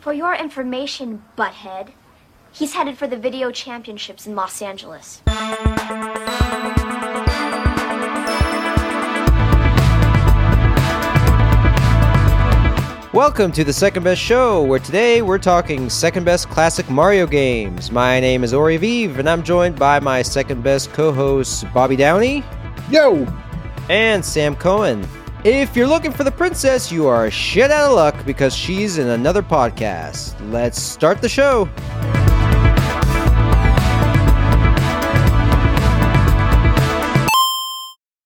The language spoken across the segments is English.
For your information, butthead, he's headed for the video championships in Los Angeles. Welcome to the Second Best Show, where today we're talking second best classic Mario games. My name is Ori Vive, and I'm joined by my second best co hosts, Bobby Downey Yo! and Sam Cohen. If you're looking for the princess, you are shit out of luck because she's in another podcast. Let's start the show.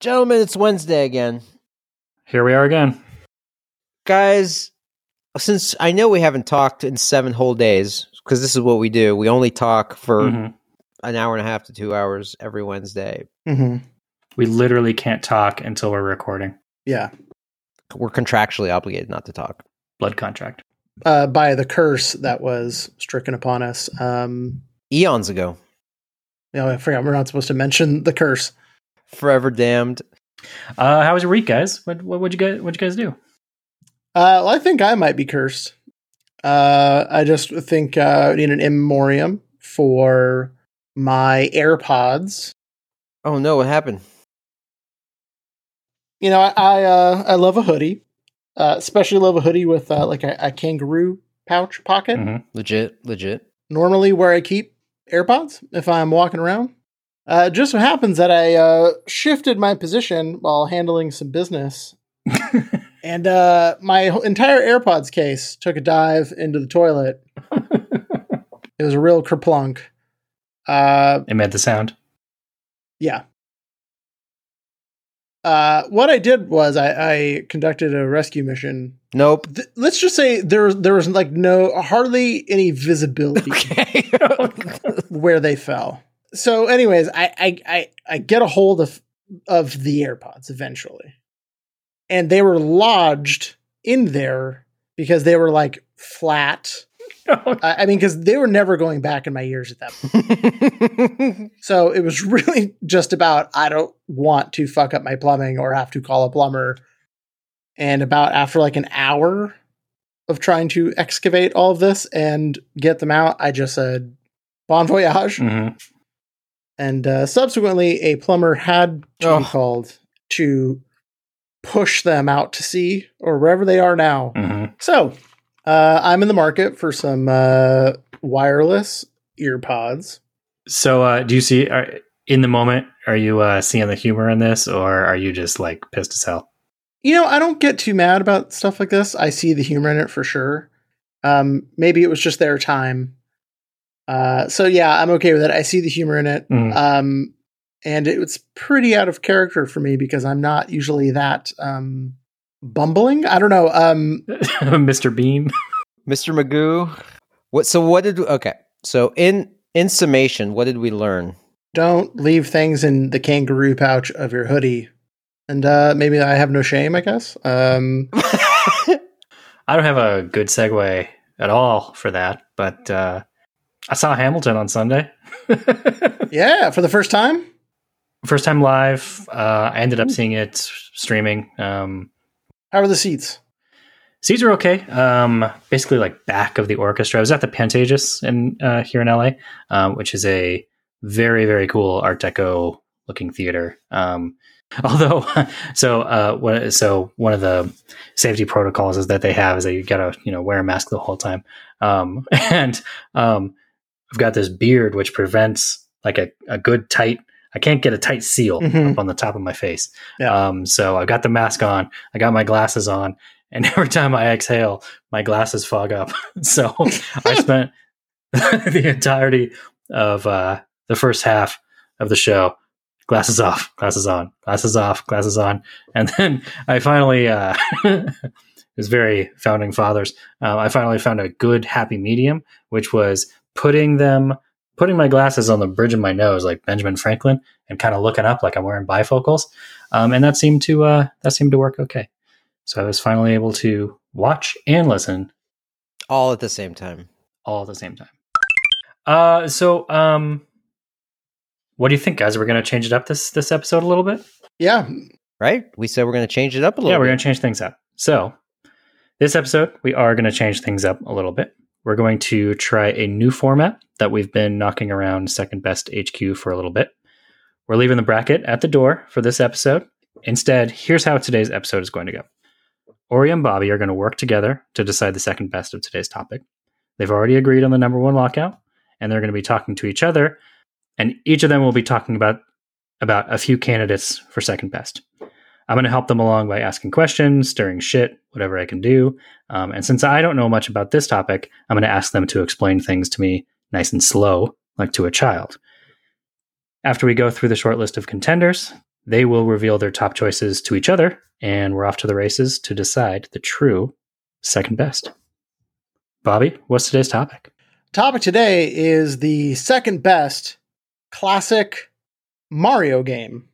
Gentlemen, it's Wednesday again. Here we are again. Guys, since I know we haven't talked in seven whole days, because this is what we do, we only talk for Mhm. an hour and a half to two hours every Wednesday. Mm-hmm. We literally can't talk until we're recording. Yeah. We're contractually obligated not to talk. Blood contract. Uh, by the curse that was stricken upon us. Um, Eons ago. you know, I forgot we're not supposed to mention the curse. Forever damned. Uh, how was your week, guys? What what would you guys what you guys do? Uh, well, I think I might be cursed. Uh, I just think uh, I need an in memoriam for my AirPods. Oh no, what happened? You know, I I, uh, I love a hoodie, uh, especially love a hoodie with uh, like a, a kangaroo pouch pocket. Mhm. Legit, legit. Normally, where I keep AirPods if I'm walking around. Uh, it just so happens that I uh, shifted my position while handling some business, and uh, my entire AirPods case took a dive into the toilet. It was a real kerplunk. Uh, It made the sound. yeah. Uh, what I did was I, I conducted a rescue mission. Nope. Th- let's just say there there was like no hardly any visibility Okay. where they fell. So, anyways, I I I, I get a hold of of the AirPods eventually, and they were lodged in there because they were like flat. I, I mean, because they were never going back in my ears at that point. So it was really just about I don't want to fuck up my plumbing or have to call a plumber. And about after like an hour of trying to excavate all of this and get them out, I just said bon voyage. Mhm. And uh, subsequently, a plumber had to Oh. be called to push them out to sea or wherever they are now. Mhm. So uh, I'm in the market for some uh, wireless earpods. So, uh, do you see are, in the moment? Are you uh, seeing the humor in this, or are you just like pissed as hell? You know, I don't get too mad about stuff like this. I see the humor in it for sure. Um, maybe it was just their time. Uh, so yeah, I'm okay with it. I see the humor in it. Mhm. Um, and it's pretty out of character for me because I'm not usually that um, bumbling. I don't know. Um, Mr. Bean. Mr. Magoo. What so what did okay. So in in summation, what did we learn? don't leave things in the kangaroo pouch of your hoodie. And uh, maybe I have no shame, I guess. Um, I don't have a good segue at all for that, but uh, I saw Hamilton on Sunday. yeah, for the first time. First time live. Uh, I ended up seeing it streaming. Um, How are the seats? seats are okay. Um, basically, like back of the orchestra. I was at the Pantages in uh, here in LA, um, which is a very very cool Art Deco looking theater. Um, although, so uh, so one of the safety protocols is that they have is that you gotta you know wear a mask the whole time. Um, and um, I've got this beard which prevents like a, a good tight. I can't get a tight seal Mhm. up on the top of my face. Yeah. Um, so I've got the mask on. I got my glasses on, and every time I exhale, my glasses fog up. so I spent the entirety of uh, the first half of the show glasses off, glasses on, glasses off, glasses on, and then I finally. Uh, it was very founding fathers. Uh, I finally found a good happy medium, which was putting them, putting my glasses on the bridge of my nose, like Benjamin Franklin, and kind of looking up like I'm wearing bifocals, um, and that seemed to uh, that seemed to work okay. So I was finally able to watch and listen All at the same time. all at the same time. Uh, so um, what do you think, guys? We're going to change it up this this episode a little bit. Yeah, Right? We said we're gonna change it up a little Yeah, we're bit. going to change things up. So This episode, we are going to change things up a little bit. We're going to try a new format that we've been knocking around Second Best HQ for a little bit. We're leaving the bracket at the door for this episode. Instead, here's how today's episode is going to go Ori and Bobby are going to work together to decide the second best of today's topic. They've already agreed on the number one lockout, and they're going to be talking to each other, and each of them will be talking about about a few candidates for second best. I'm going to help them along by asking questions, stirring shit, whatever I can do. Um, and since I don't know much about this topic, I'm going to ask them to explain things to me nice and slow, like to a child. After we go through the short list of contenders, they will reveal their top choices to each other, and we're off to the races to decide the true second best. Bobby, what's today's topic? Topic today is the second best classic Mario game.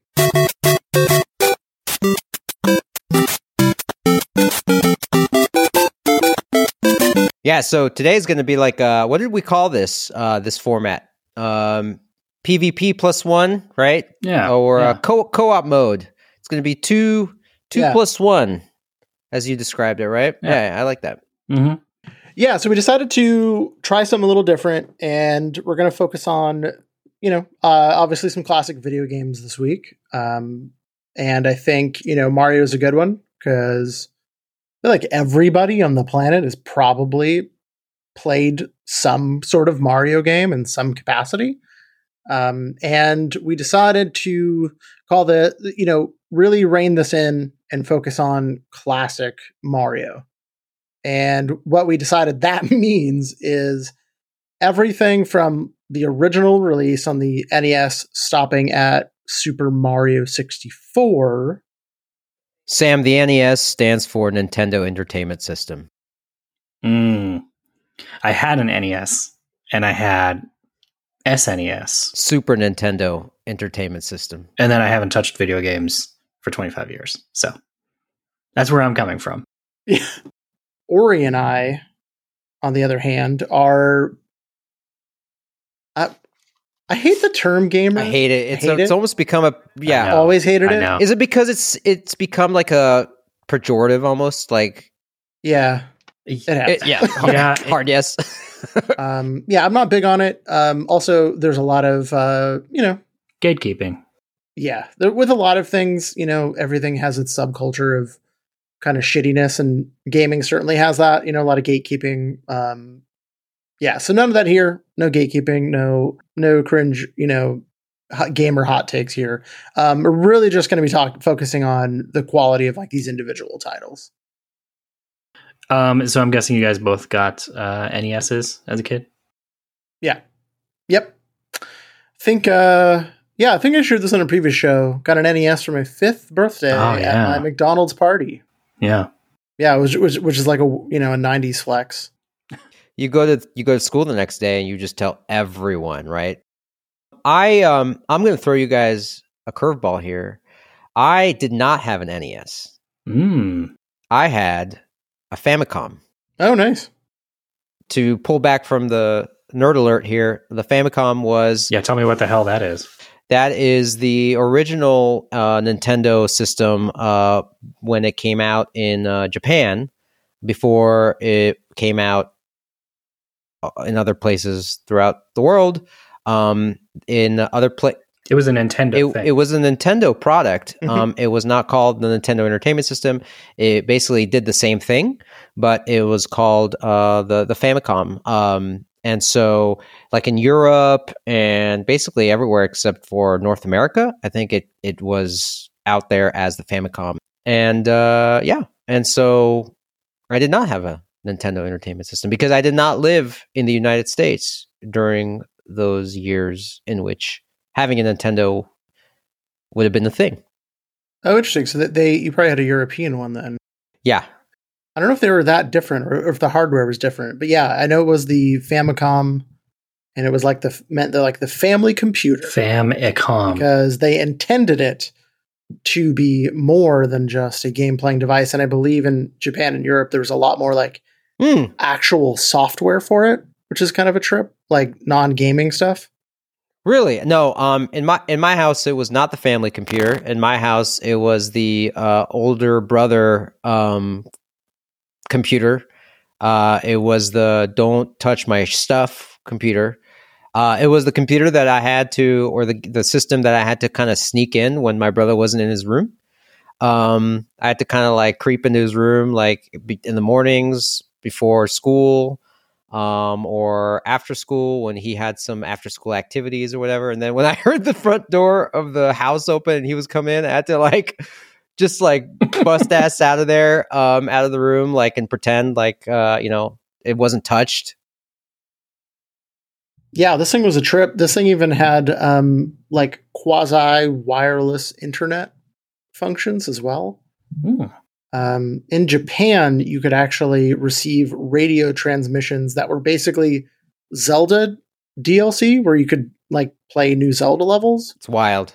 Yeah, so today's going to be like uh what did we call this uh this format? Um PvP plus 1, right? Yeah. Or yeah. uh, co co-op mode. It's going to be 2 2 Yeah. plus 1 as you described it, right? Yeah. Yeah, I like that. Mhm. Yeah, so we decided to try something a little different, and we're going to focus on, you know, uh, obviously some classic video games this week. Um, and I think you know Mario is a good one because I feel like everybody on the planet has probably played some sort of Mario game in some capacity. Um, and we decided to call the you know really rein this in and focus on classic Mario. And what we decided that means is everything from the original release on the NES stopping at Super Mario 64. Sam, the NES stands for Nintendo Entertainment System. Mm. I had an NES and I had SNES, Super Nintendo Entertainment System. and then I haven't touched video games for 25 years. So that's where I'm coming from. Ori and I, on the other hand, are. I, I hate the term gamer. I hate it. It's Hate it's it? almost become a yeah. know. Always hated I it. know. Is it because it's it's become like a pejorative almost like Yeah. It has. it, yeah Yeah, hard yes um, yeah, I'm not big on it. Um, also, there's a lot of, uh, you know, Gatekeeping. yeah, there, with a lot of things, you know, everything has its subculture of kind of shittiness, and gaming certainly has that. You know, a lot of gatekeeping. Um, yeah, so none of that here. No gatekeeping. No, no cringe. You know, hot, gamer hot takes here. Um, we're really just going to be talking, focusing on the quality of like these individual titles. Um, so I'm guessing you guys both got uh, NESs as a kid. Yeah. Yep. Think. uh Yeah, I think I shared this on a previous show. Got an NES for my fifth birthday Oh, at my McDonald's party. Yeah. Yeah, it was, which, which is like a you know a '90s flex. You go to you go to school the next day and you just tell everyone right i um i'm gonna throw you guys a curveball here i did not have an nes Mm. i had a famicom Oh, nice. to pull back from the nerd alert here the famicom was Yeah. Tell me what the hell that is. that is the original uh, nintendo system uh, when it came out in uh, japan before it came out in other places throughout the world um, in other pla- It was a Nintendo it, thing. it was a Nintendo product. Mhm. Um, it was not called the Nintendo Entertainment System. It basically did the same thing, but it was called uh, the the Famicom. Um, and so, like in Europe and basically everywhere except for North America, I think it it was out there as the Famicom. And uh, yeah, and so I did not have a Nintendo Entertainment System because I did not live in the United States during those years in which having a Nintendo would have been the thing. Oh, interesting. So that they you probably had a European one then. Yeah. I don't know if they were that different or if the hardware was different, but yeah, I know it was the Famicom, and it was like the meant the like the family computer Famicom. because they intended it to be more than just a game playing device. And I believe in Japan and Europe there was a lot more like Hmm. actual software for it, which is kind of a trip, like non gaming stuff. Really? No. Um. In my in my house, it was not the family computer. In my house, it was the uh, older brother um computer. Uh, it was the "Don't touch my stuff" computer. Uh, it was the computer that I had to, or the the system that I had to kind of sneak in when my brother wasn't in his room. Um, I had to kind of like creep into his room, like in the mornings before school, um, or after school when he had some after school activities or whatever. And then when I heard the front door of the house open and he was coming in, I had to like just like bust ass out of there, um, out of the room, like and pretend like uh, you know it wasn't touched. Yeah, this thing was a trip. This thing even had um, like quasi wireless internet functions as well. Ooh. Um, in Japan, you could actually receive radio transmissions that were basically Zelda DLC, where you could like play new Zelda levels, It's wild.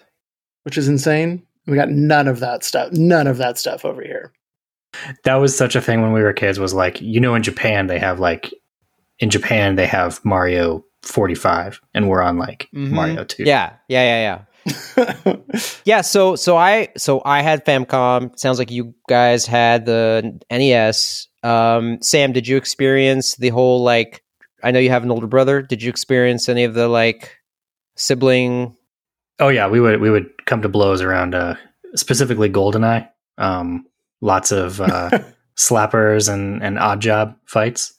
which is insane. We got none of that stuff. None of that stuff over here. That was such a thing when we were kids. Was like you know in Japan they have like in Japan they have Mario 45 and we're on like Mhm. Mario 2. Yeah, yeah, yeah, yeah. Yeah, so so I so I had Famicom. Sounds like you guys had the NES. Um, Sam, did you experience the whole like? I know you have an older brother. Did you experience any of the like sibling? Oh yeah, we would we would come to blows around uh specifically GoldenEye. Um lots of uh slappers and and Oddjob fights.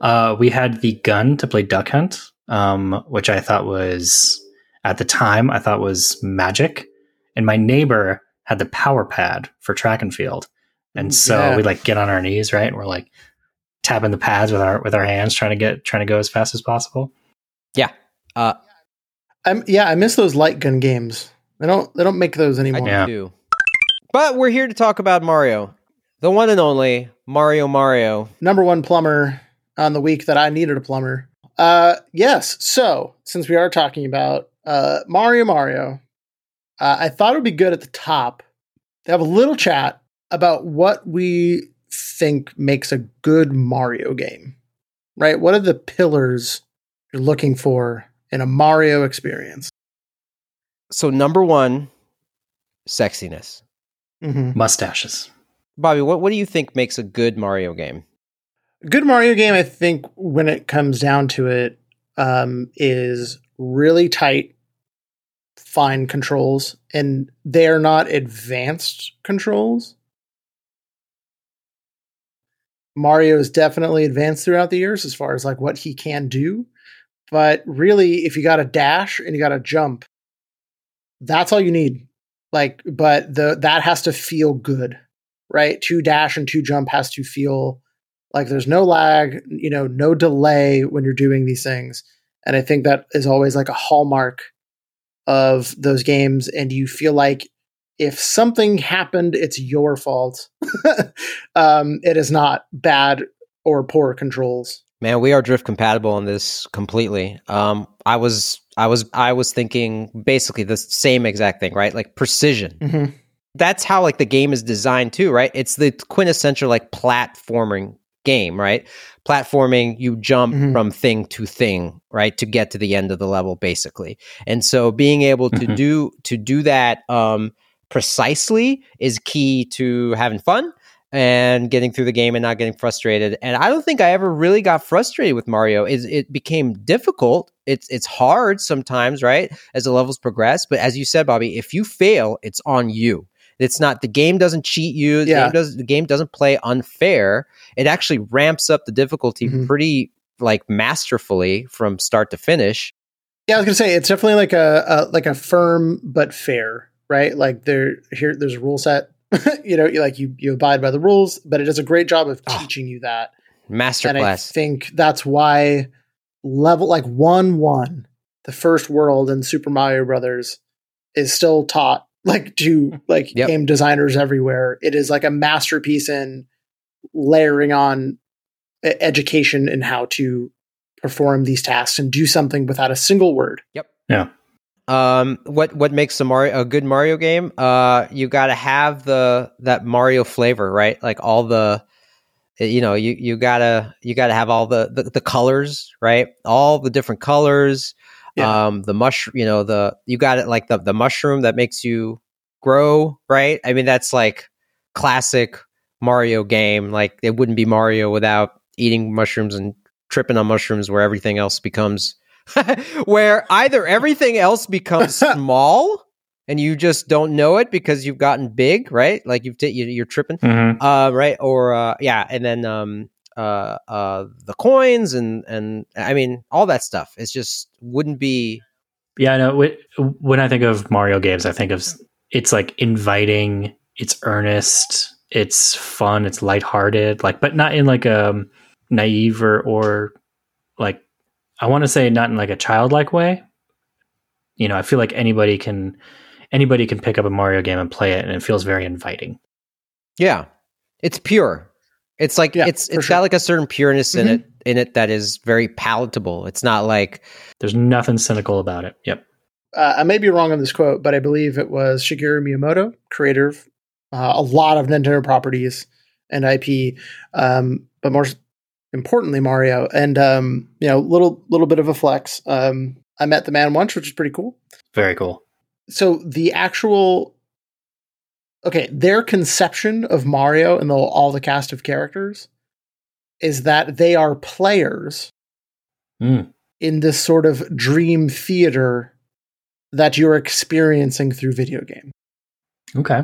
Uh we had the gun to play Duck Hunt, um which I thought was at the time I thought was magic. And my neighbor had the power pad for track and field. And so Yeah. we like get on our knees, right? And we're like tapping the pads with our with our hands trying to get trying to go as fast as possible. Yeah. Uh, I'm, yeah, I miss those light gun games. They don't. They don't make those I anymore. Yeah. do. But we're here to talk about Mario, the one and only Mario Mario. number one plumber on the week that I needed a plumber. Uh, yes. So since we are talking about uh, Mario Mario, uh, I thought it would be good at the top to have a little chat about what we think makes a good Mario game. Right? What are the pillars you're looking for in a Mario experience? So number one, sexiness. Mm-hmm. Mustaches. Bobby, what what do you think makes a good Mario game? good Mario game, I think, when it comes down to it, um, is really tight, fine controls, and they are not advanced controls. Mario is definitely advanced throughout the years as far as like what he can do, but really, if you got a dash and you got a jump, that's all you need. Like, but the that has to feel good, right? Two dash and two jump has to feel like there's no lag, you know, no delay when you're doing these things. And I think that is always like a hallmark of those games. And you feel like if something happened, it's your fault. um, it is not bad or poor controls. Man, we are drift compatible on this completely. Um, I was, I was, I was thinking basically the same exact thing, right? Like precision. Mhm. That's how like the game is designed too, right? It's the quintessential like platforming game, right? Platforming, you jump Mhm. from thing to thing, right, to get to the end of the level, basically. And so, being able to Mhm. do to do that um, precisely is key to having fun and getting through the game and not getting frustrated. And I don't think I ever really got frustrated with Mario. It, it became difficult. It's it's hard sometimes, right, as the levels progress. But as you said, Bobby, if you fail, it's on you. It's not the game doesn't cheat you. The Yeah. game does the game doesn't play unfair. It actually ramps up the difficulty Mhm. pretty like masterfully from start to finish. Yeah, I was gonna say it's definitely like a, a like a firm but fair, right? Like there here there's a rule set. you know, you like you you abide by the rules, but it does a great job of Oh. teaching you that. And I Masterclass. think that's why level like one one, the first world in Super Mario Brothers, is still taught like to like Yep. game designers everywhere. It is like a masterpiece in layering on education and how to perform these tasks and do something without a single word. Yep. Yeah. Um, what what makes a Mario a good Mario game? Uh, you got to have the that Mario flavor, right? Like all the, you know, you you gotta you gotta have all the the, the colors, right? All the different colors. Yeah. Um, the mush, you know, the you got it like the the mushroom that makes you grow, right? I mean, that's like classic Mario game. Like it wouldn't be Mario without eating mushrooms and tripping on mushrooms, where everything else becomes, where either everything else becomes small and you just don't know it because you've gotten big, right? Like you've t- you- you're tripping, Mhm. uh, right? Or uh, yeah, and then um, uh, uh, the coins and and I mean all that stuff. It's just wouldn't be. Yeah, no. wh- When I think of Mario games, I think of it's like inviting, it's earnest, it's fun, it's lighthearted, like, but not in like a naive or or like I want to say not in like a childlike way. You know, I feel like anybody can anybody can pick up a Mario game and play it, and it feels very inviting. Yeah, it's pure. It's like Yeah, it's for it's sure. got like a certain pureness in Mhm. it in it that is very palatable. It's not like There's nothing cynical about it. Yep. uh, I may be wrong on this quote, but I believe it was Shigeru Miyamoto, creator of uh, a lot of Nintendo properties and IP, um, but more importantly, Mario. And um, you know, little little bit of a flex. Um, I met the man once, which is pretty cool. Very cool. So the actual okay, their conception of Mario and the, all the cast of characters is that they are players Mm. in this sort of dream theater that you're experiencing through video game. Okay.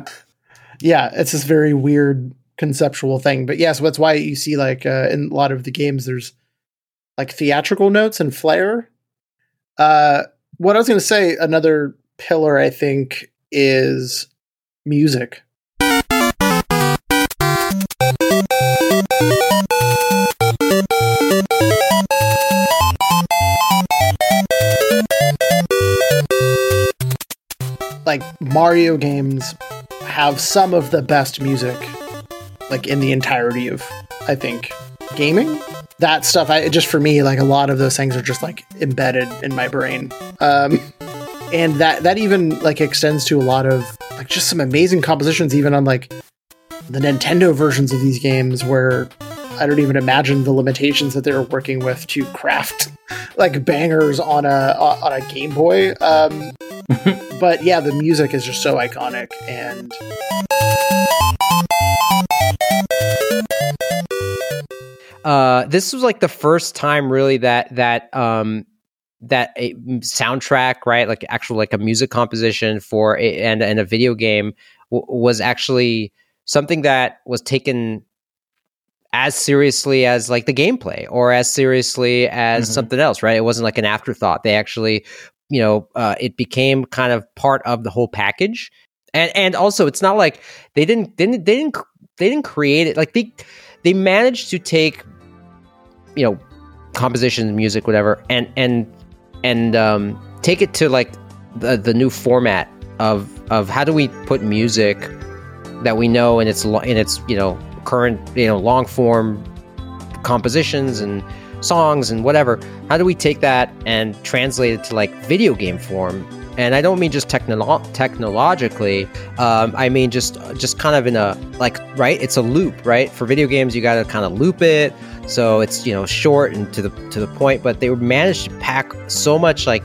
Yeah, it's this very weird conceptual thing. But yes, that's why you see like uh, in a lot of the games there's like theatrical notes and flair. Uh, what I was going to say, another pillar I think is music. Like Mario games have some of the best music like in the entirety of I think gaming. That stuff I just for me like a lot of those things are just like embedded in my brain. Um and that that even like extends to a lot of like just some amazing compositions even on like the Nintendo versions of these games where I don't even imagine the limitations that they were working with to craft like bangers on a on a Game Boy. Um but yeah, the music is just so iconic and uh, this was like the first time really that that um that a soundtrack right? Like actual like a music composition for a, and and a video game w- was actually something that was taken as seriously as like the gameplay or as seriously as Mhm. something else right? It wasn't like an afterthought. They actually you know uh, it became kind of part of the whole package. And and also it's not like they didn't they didn't they didn't, they didn't create it like they they managed to take you know composition music whatever and and and um take it to like the the new format of of how do we put music that we know in its in its you know current you know long form compositions and songs and whatever. How do we take that and translate it to like video game form? And i don't mean just technolo- technologically um, i mean just just kind of in a like right? It's a loop right? For video games you got to kind of loop it so it's you know short and to the to the point but they managed to pack so much like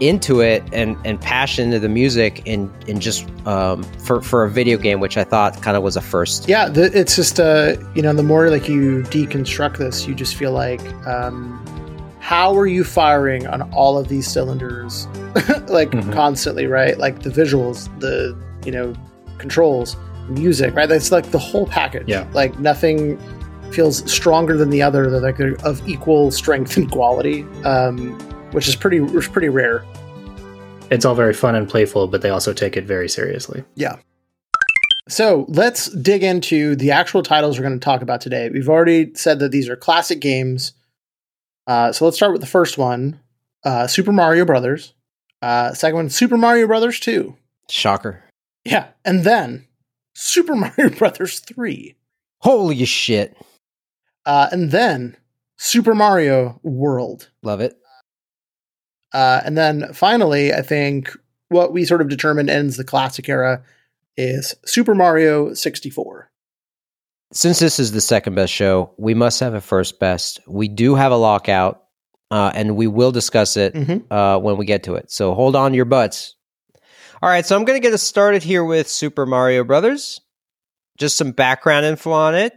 into it and and passion into the music in in just um for for a video game which i thought kind of was a first. Yeah the, it's just uh you know the more like you deconstruct this you just feel like um how are you firing on all of these cylinders? Like Mhm. constantly right? Like the visuals the you know controls music right? That's like the whole package. Yeah. like nothing feels stronger than the other they're like they're of equal strength and quality um which is pretty which is pretty rare It's all very fun and playful, but they also take it very seriously. Yeah. So let's dig into the actual titles we're going to talk about today. We've already said that these are classic games. Uh, so let's start with the first one uh, Super Mario Brothers. Uh, second one, Super Mario Brothers 2. shocker Yeah. And then Super Mario Brothers 3. holy shit Uh, and then Super Mario World. love it Uh, and then finally, I think what we sort of determined ends the classic era is Super Mario 64. since this is the second best show we must have a first best we do have a lockout uh, and we will discuss it Mhm. uh, when we get to it so hold on your butts all right so i'm going to get us started here with super mario brothers just some background info on it.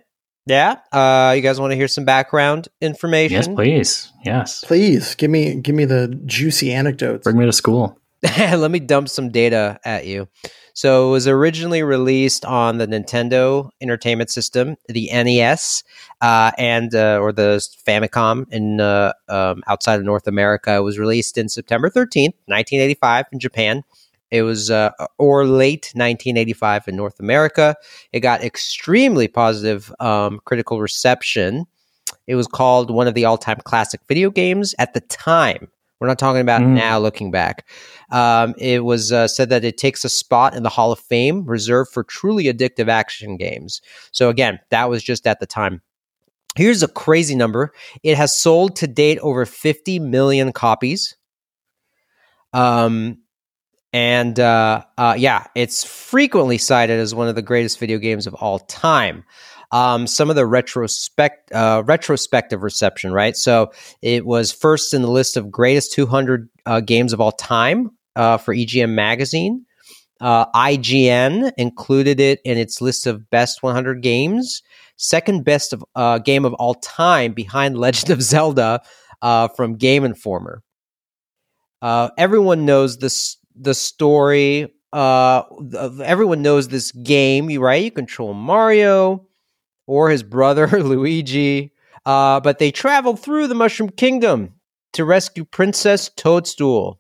Yeah. Uh, you guys want to hear some background information? Yes, please. Yes. Please give me give me the juicy anecdotes. Bring me to school. Let me dump some data at you. So it was originally released on the Nintendo Entertainment System, the NES, uh, and uh, or the Famicom in uh, um, outside of North America. It was released in September thirteenth, nineteen eighty five, in Japan. It was uh, or late 1985 in North America. It got extremely positive um, critical reception. It was called one of the all-time classic video games at the time. We're not talking about Mm. now looking back. Um, it was uh, said that it takes a spot in the Hall of Fame reserved for truly addictive action games. So, again, that was just at the time. Here's a crazy number it has sold to date over 50 million copies. Um, and uh, uh, yeah, it's frequently cited as one of the greatest video games of all time. Um, some of the retrospect uh, retrospective reception, right? So it was first in the list of greatest 200 uh, games of all time uh, for EGM magazine. Uh, IGN included it in its list of best 100 games. Second best of uh, game of all time behind Legend of Zelda uh, from Game Informer. Everyone knows this the story. Uh, everyone knows this game, right? You control Mario or his brother Luigi, uh, but they travel through the Mushroom Kingdom to rescue Princess Toadstool,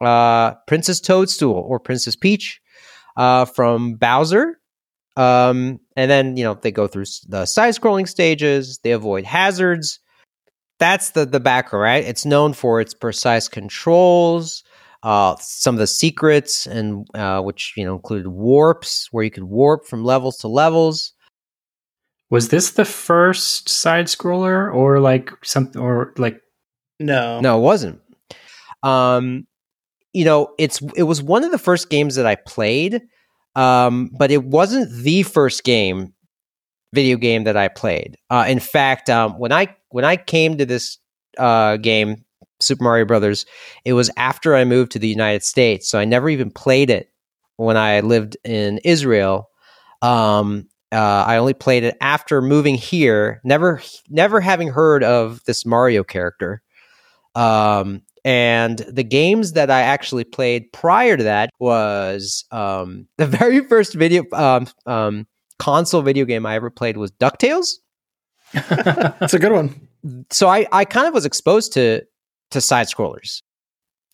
uh, Princess Toadstool or Princess Peach uh, from Bowser. Um, and then you know they go through the side-scrolling stages. They avoid hazards. That's the the backer, right? It's known for its precise controls, uh, some of the secrets, and uh, which you know included warps, where you could warp from levels to levels. Was this the first side scroller or like something or like No. No, it wasn't. Um, you know, it's it was one of the first games that I played, um, but it wasn't the first game, video game that I played. Uh, in fact, um, when I when I came to this uh, game, Super Mario Brothers, it was after I moved to the United States, so I never even played it when I lived in Israel. Um, uh, I only played it after moving here, never never having heard of this Mario character. Um, and the games that I actually played prior to that was um, the very first video um, um, console video game I ever played was Ducktales. That's a good one. So I, I kind of was exposed to to side scrollers.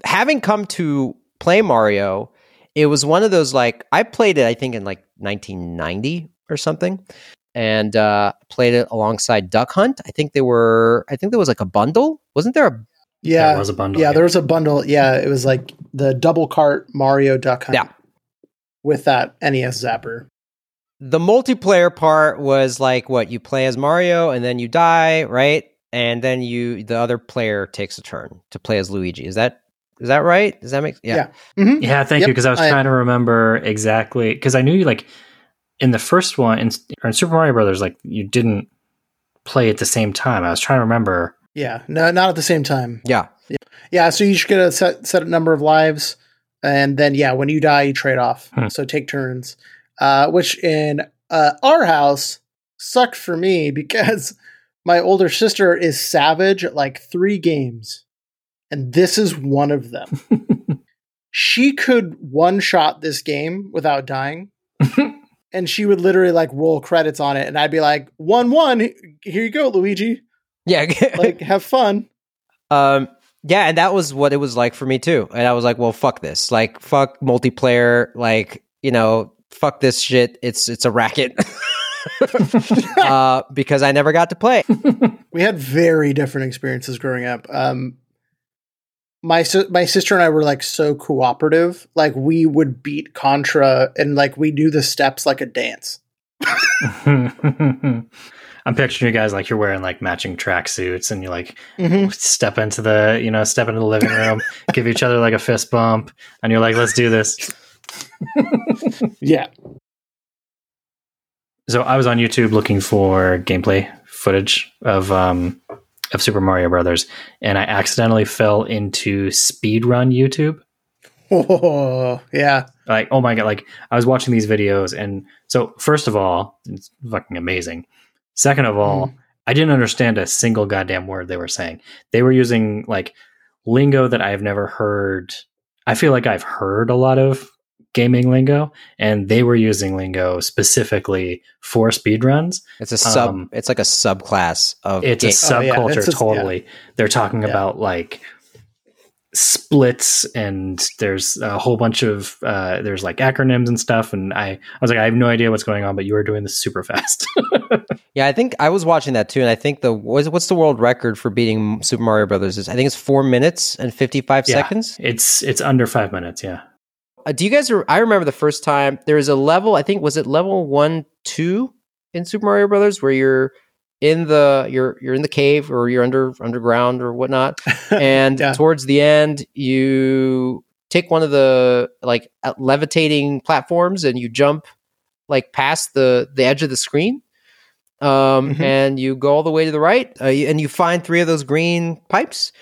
Having come to play Mario, it was one of those like I played it I think in like 1990 or something, and uh, played it alongside Duck Hunt. I think they were I think there was like a bundle. Wasn't there a Yeah. there was a bundle? yeah, there was a bundle. Yeah, it was like the double cart Mario Duck Hunt. Yeah. With that NES zapper. the multiplayer part was like what you play as Mario and then you die, right? And then you the other player takes a turn to play as Luigi. Is that is that right? Does that make yeah? Yeah. Mhm. Yeah, thank Yep, you. Because I was I- trying to remember exactly because I knew you like in the first one in, or in Super Mario Brothers, like you didn't play at the same time. I was trying to remember. Yeah. No, not at the same time. Yeah. Yeah, so you should get a set set number of lives, and then yeah, when you die, you trade off. Hmm. So take turns. Uh, which in uh, our house sucked for me because my older sister is savage at like three games, and this is one of them. she could one shot this game without dying. and she would literally like roll credits on it, and I'd be like, "One, one, here you go, Luigi. Yeah. Like, have fun." um yeah, and that was what it was like for me too. And I was like, well, fuck this. Like fuck multiplayer, like, you know, fuck this shit. It's it's a racket. uh because I never got to play. we had very different experiences growing up. Um, my si- my sister and I were like so cooperative. Like we would beat Contra and like we do the steps like a dance. I'm picturing you guys like you're wearing like matching tracksuits and you like Mm-hmm. step into the you know step into the living room, give each other like a fist bump, and you're like, let's do this. Yeah. So I was on YouTube looking for gameplay footage of um of Super Mario Brothers, and I accidentally fell into speedrun YouTube. Oh, yeah. Like, oh my god! Like, I was watching these videos, and so first of all, it's fucking amazing. Second of all, Mm. I didn't understand a single goddamn word they were saying. They were using like lingo that I've never heard. I feel like I've heard a lot of gaming lingo, and they were using lingo specifically for speedruns. It's a sub. Um, it's like a subclass of. It's ga- a Oh, yeah, subculture, it's just- totally. They're talking Yeah. about like splits and there's a whole bunch of uh there's like acronyms and stuff and i i was like i have no idea what's going on but you are doing this super fast Yeah, I think I was watching that too, and I think the what's, what's the world record for beating Super Mario Brothers is I think it's four minutes and fifty five Yeah. seconds. it's it's under five minutes yeah do you guys? Re- I remember the first time there was a level. I think was it level one, two in Super Mario Brothers where you're in the you're you're in the cave or you're under underground or whatnot, and Yeah. towards the end you take one of the like uh, levitating platforms and you jump like past the the edge of the screen um Mhm. and you go all the way to the right uh, and you find three of those green pipes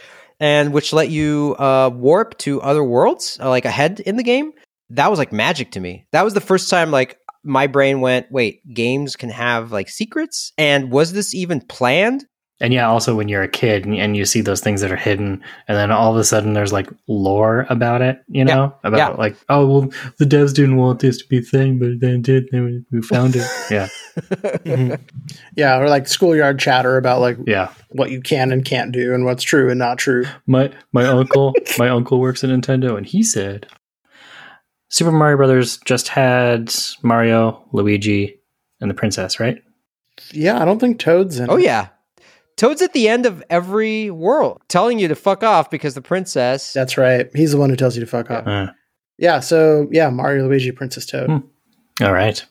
and which let you uh warp to other worlds uh, like ahead in the game that was like magic to me. That was the first time like my brain went wait games can have like secrets? And was this even planned? And yeah also when you're a kid and, and you see those things that are hidden and then all of a sudden there's like lore about it you know? About yeah. like oh well the devs didn't want this to be a thing but they did and we found it. Yeah Mhm. Yeah, or like schoolyard chatter about like yeah what you can and can't do and what's true and not true. my my uncle my uncle works at Nintendo and he said Super Mario Brothers just had Mario, Luigi, and the princess, right? Yeah, I don't think Toad's in. oh it. yeah toad's at the end of every world telling you to fuck off because the princess That's right. He's the one who tells you to fuck off. Uh, Yeah, so yeah, Mario, Luigi, Princess Toad. Hmm. all right.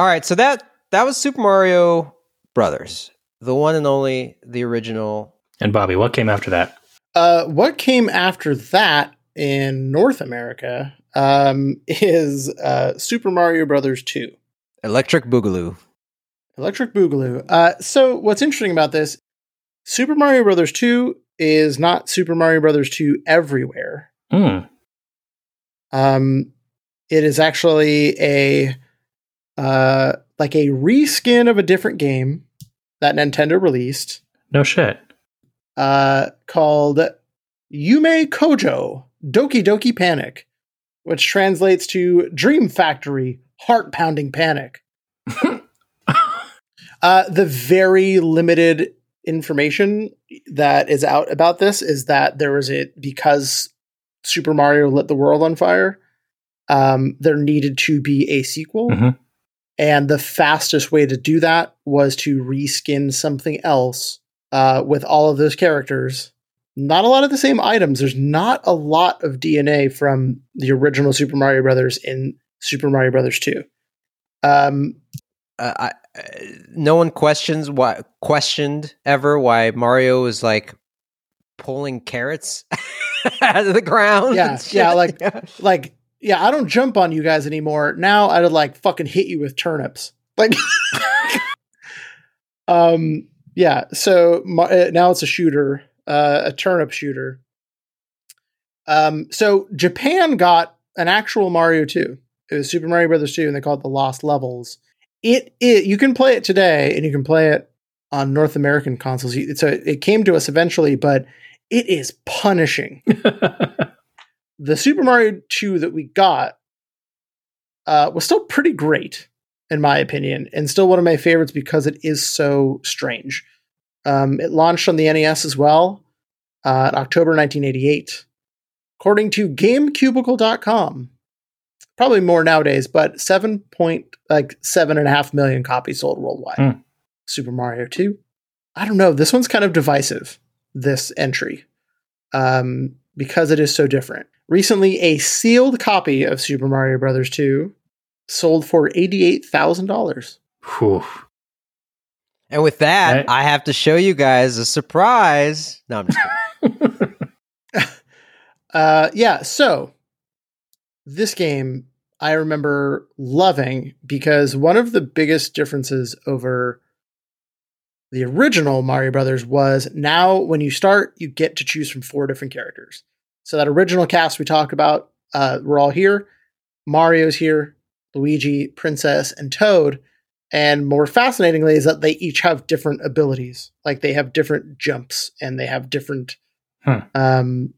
All right, so that that was Super Mario Brothers, the one and only, the original. And Bobby, what came after that? Uh, what came after that in North America um, is uh, Super Mario Brothers 2. Electric Boogaloo. Electric Boogaloo. Uh, so what's interesting about this, Super Mario Brothers 2 is not Super Mario Brothers 2 everywhere. Hmm. Um, it is actually a uh, like a reskin of a different game that Nintendo released No shit. uh, called Yume Kojo Doki Doki Panic, which translates to Dream Factory Heart Pounding Panic. Uh, the very limited information that is out about this is that there was a because Super Mario lit the world on fire. Um, there needed to be a sequel, Mhm. And the fastest way to do that was to reskin something else uh, with all of those characters. Not a lot of the same items. There's not a lot of DNA from the original Super Mario Brothers in Super Mario Brothers 2. Um, Uh, I, uh, no one questions why questioned ever why Mario is like pulling carrots out of the ground. Yeah, yeah, like- like yeah i don't jump on you guys anymore. Now i'd like fucking hit you with turnips. Like um yeah so ma- uh, now it's a shooter uh, a turnip shooter. Um so japan got an actual mario 2 it was super mario brothers 2 and they called it the lost levels. It, it you can play it today and you can play it on north american consoles. So it came to us eventually but it is punishing the Super Mario 2 that we got uh, was still pretty great, in my opinion, and still one of my favorites because it is so strange. Um, it launched on the NES as well uh, in October 1988. According to GameCubicle.com, probably more nowadays, but seven point like seven and a half million copies sold worldwide. Hmm. Super Mario 2. I don't know. This one's kind of divisive, this entry, um, because it is so different. Recently, a sealed copy of Super Mario Brothers 2 sold for $88,000. Whew. and with that, Right. I have to show you guys a surprise. No, I'm just kidding. Uh, yeah, so this game I remember loving because one of the biggest differences over the original Mario Brothers was now when you start, you get to choose from four different characters. So that original cast we talked about, uh, we're all here. Mario's here, Luigi, Princess, and Toad. And more fascinatingly is that they each have different abilities. Like they have different jumps and they have different Hmm. um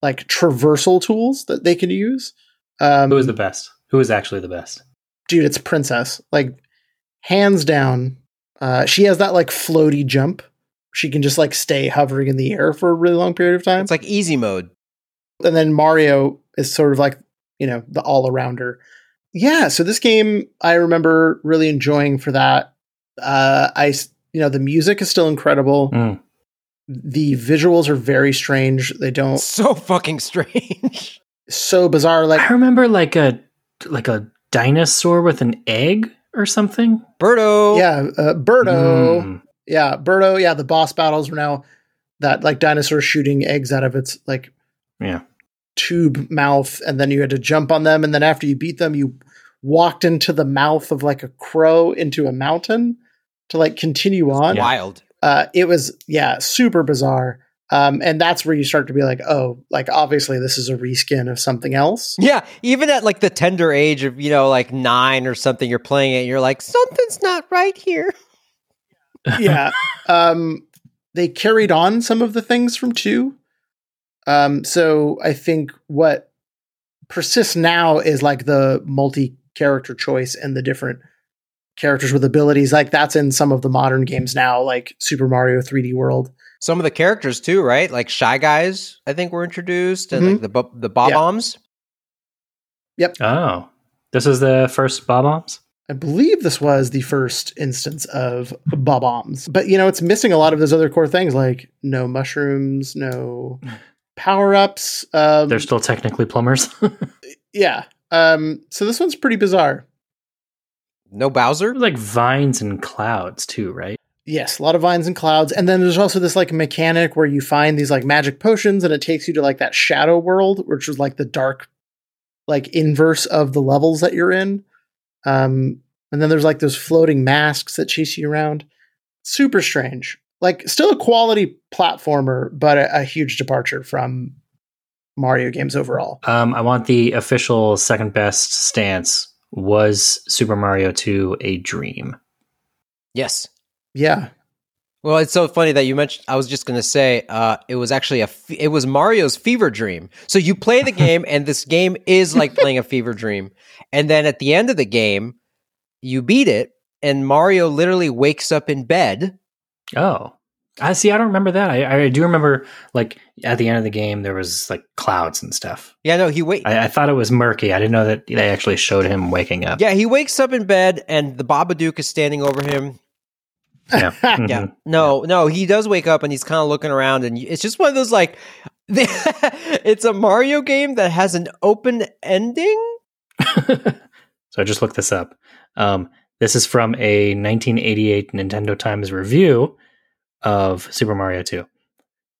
like traversal tools that they can use. Um Who is the best? Who is actually the best? dude, it's Princess. Like hands down. Uh she has that like floaty jump. She can just like stay hovering in the air for a really long period of time. It's like easy mode. And then Mario is sort of like you know the all arounder. Yeah, so this game I remember really enjoying for that. Uh, I s- you know the music is still incredible. Mm. The visuals are very strange. They don't So fucking strange. so bizarre. Like I remember like a like a dinosaur with an egg or something. Birdo. yeah, uh, Birdo. Mm. Yeah, Birdo. Yeah, the boss battles were now that like dinosaur shooting eggs out of its like Yeah. Tube mouth, and then you had to jump on them, and then after you beat them, you walked into the mouth of like a crow into a mountain to like continue on. Wild. Uh, it was yeah, super bizarre. Um, and that's where you start to be like, oh, like obviously this is a reskin of something else. Yeah, even at like the tender age of, you know, like nine or something, you're playing it and you're like, something's not right here. yeah. Um, they carried on some of the things from two. Um, so I think what persists now is like the multi character choice and the different characters with abilities. Like that's in some of the modern games now, like Super Mario 3D World. Some of the characters too, right? Like Shy Guys, I think were introduced, and like the bu- the Bob Yeah. Bombs. Oh, this is the first Bob-ombs. I believe this was the first instance of bob-ombs. But you know, it's missing a lot of those other core things like no mushrooms, no power-ups. Um They're still technically plumbers. yeah. Um so this one's pretty bizarre. No Bowser. like vines and clouds too, right? Yes, a lot of vines and clouds. And then there's also this like mechanic where you find these like magic potions and it takes you to like that shadow world, which is like the dark like inverse of the levels that you're in. Um and then there's like those floating masks that chase you around. Super strange. Like still a quality platformer, but a, a huge departure from Mario games overall. Um, I want the official second best stance. Was Super Mario 2 a dream? Yes. Yeah. Well, it's so funny that you mentioned. I was just going to say uh, it was actually a. F- it was Mario's fever dream. So you play the game, and this game is like playing a fever dream. And then at the end of the game, you beat it, and Mario literally wakes up in bed. Oh, I see. I don't remember that. I, I do remember like at the end of the game there was like clouds and stuff. Yeah, no, he wait. I, I thought it was murky. I didn't know that they actually showed him waking up. Yeah, he wakes up in bed, and the Babadook is standing over him. Yeah. Yeah, no, no, he does wake up, and he's kind of looking around, and it's just one of those like. it's a Mario game that has an open ending. so I just looked this up. Um, this is from a 1988 Nintendo Times review of Super Mario 2.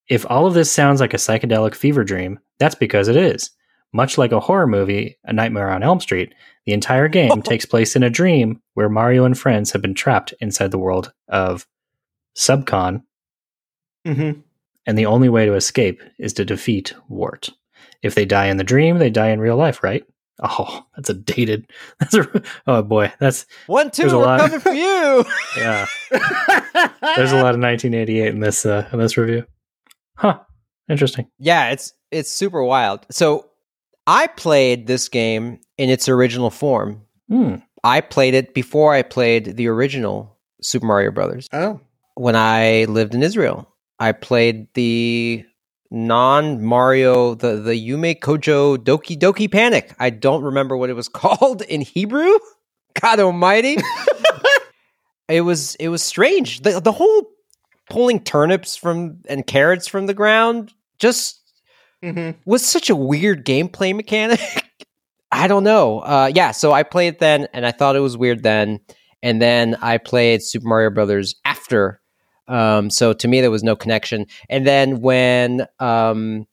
If all of this sounds like a psychedelic fever dream, that's because it is. Much like a horror movie, A Nightmare on Elm Street, the entire game takes place in a dream where Mario and friends have been trapped inside the world of Subcon, mm-hmm. and the only way to escape is to defeat Wart. If they die in the dream, they die in real life, right? Oh, that's a dated. That's a. Oh boy, that's One, two, There's a we're lot. coming for you. yeah. There's a lot of 1988 in this uh, in this review. Huh. Interesting. Yeah, it's it's super wild. So I played this game in its original form. Hmm. I played it before I played the original Super Mario Brothers. oh. When I lived in Israel, I played the non Mario the the Yume Kojo Doki Doki Panic. I don't remember what it was called in Hebrew. God Almighty. it was it was strange. The the whole pulling turnips from and carrots from the ground just Mm-hmm. was such a weird gameplay mechanic. I don't know. Uh, yeah, so I played it then, and I thought it was weird then, and then I played Super Mario Brothers after. Um, so to me, there was no connection. And then when, um,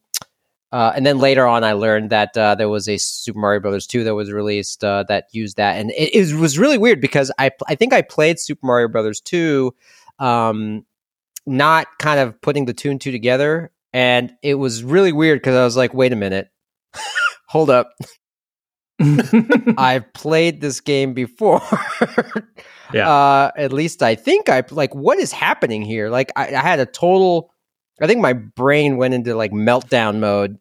uh, and then later on, I learned that uh, there was a Super Mario Brothers two that was released uh, that used that, and it, it was really weird because I I think I played Super Mario Brothers two, um, not kind of putting the two and two together. And it was really weird because I was like, wait a minute, hold up, I've played this game before. Yeah. Uh, at least I think I like. What is happening here? Like, I, I had a total. I think my brain went into like meltdown mode.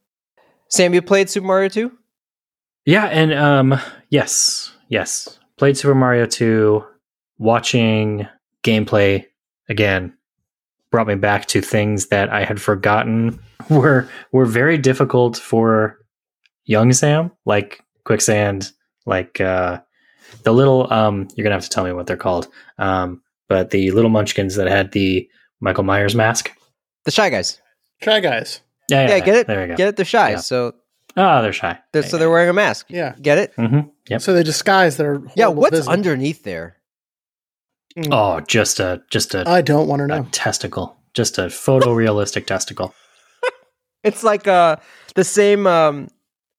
Sam, you played Super Mario Two? Yeah, and um yes, yes. Played Super Mario 2, watching gameplay again brought me back to things that I had forgotten were were very difficult for young Sam, like quicksand, like uh the little um you're gonna have to tell me what they're called. Um but the little munchkins that had the Michael Myers mask. The Shy Guys. Shy guys. Yeah, yeah, Yeah, get it. There you go. Get it? They're shy, Yeah. so oh, they're shy. they're, so they're wearing a mask. Yeah. Get it? mm-hmm. Yep. So they disguise their Yeah. What's visage. underneath there? Mm. Oh, just a just a, I don't want to know. testicle. Just a photorealistic testicle. It's like uh the same. Um,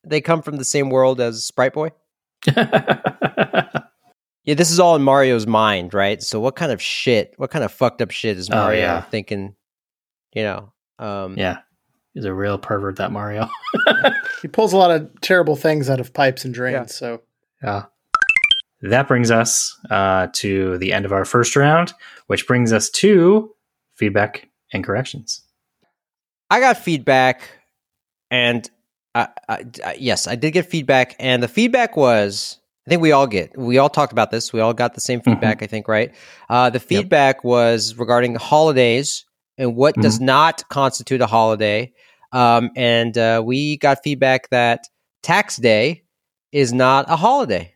they come from the same world as Sprite Boy. Yeah, this is all in Mario's mind, right? So what kind of shit? What kind of fucked up shit is Oh, Mario yeah. thinking? You know. Um, yeah. He's a real pervert, that Mario. He pulls a lot of terrible things out of pipes and drains. Yeah. So Yeah. That brings us uh, to the end of our first round, which brings us to feedback and corrections. I got feedback, and I, I, I- yes, I did get feedback, and the feedback was. I think we all get. We all talked about this. We all got the same feedback. I think, right? Uh, the feedback was regarding holidays and what does not constitute a holiday. Um, and uh, we got feedback that tax day is not a holiday.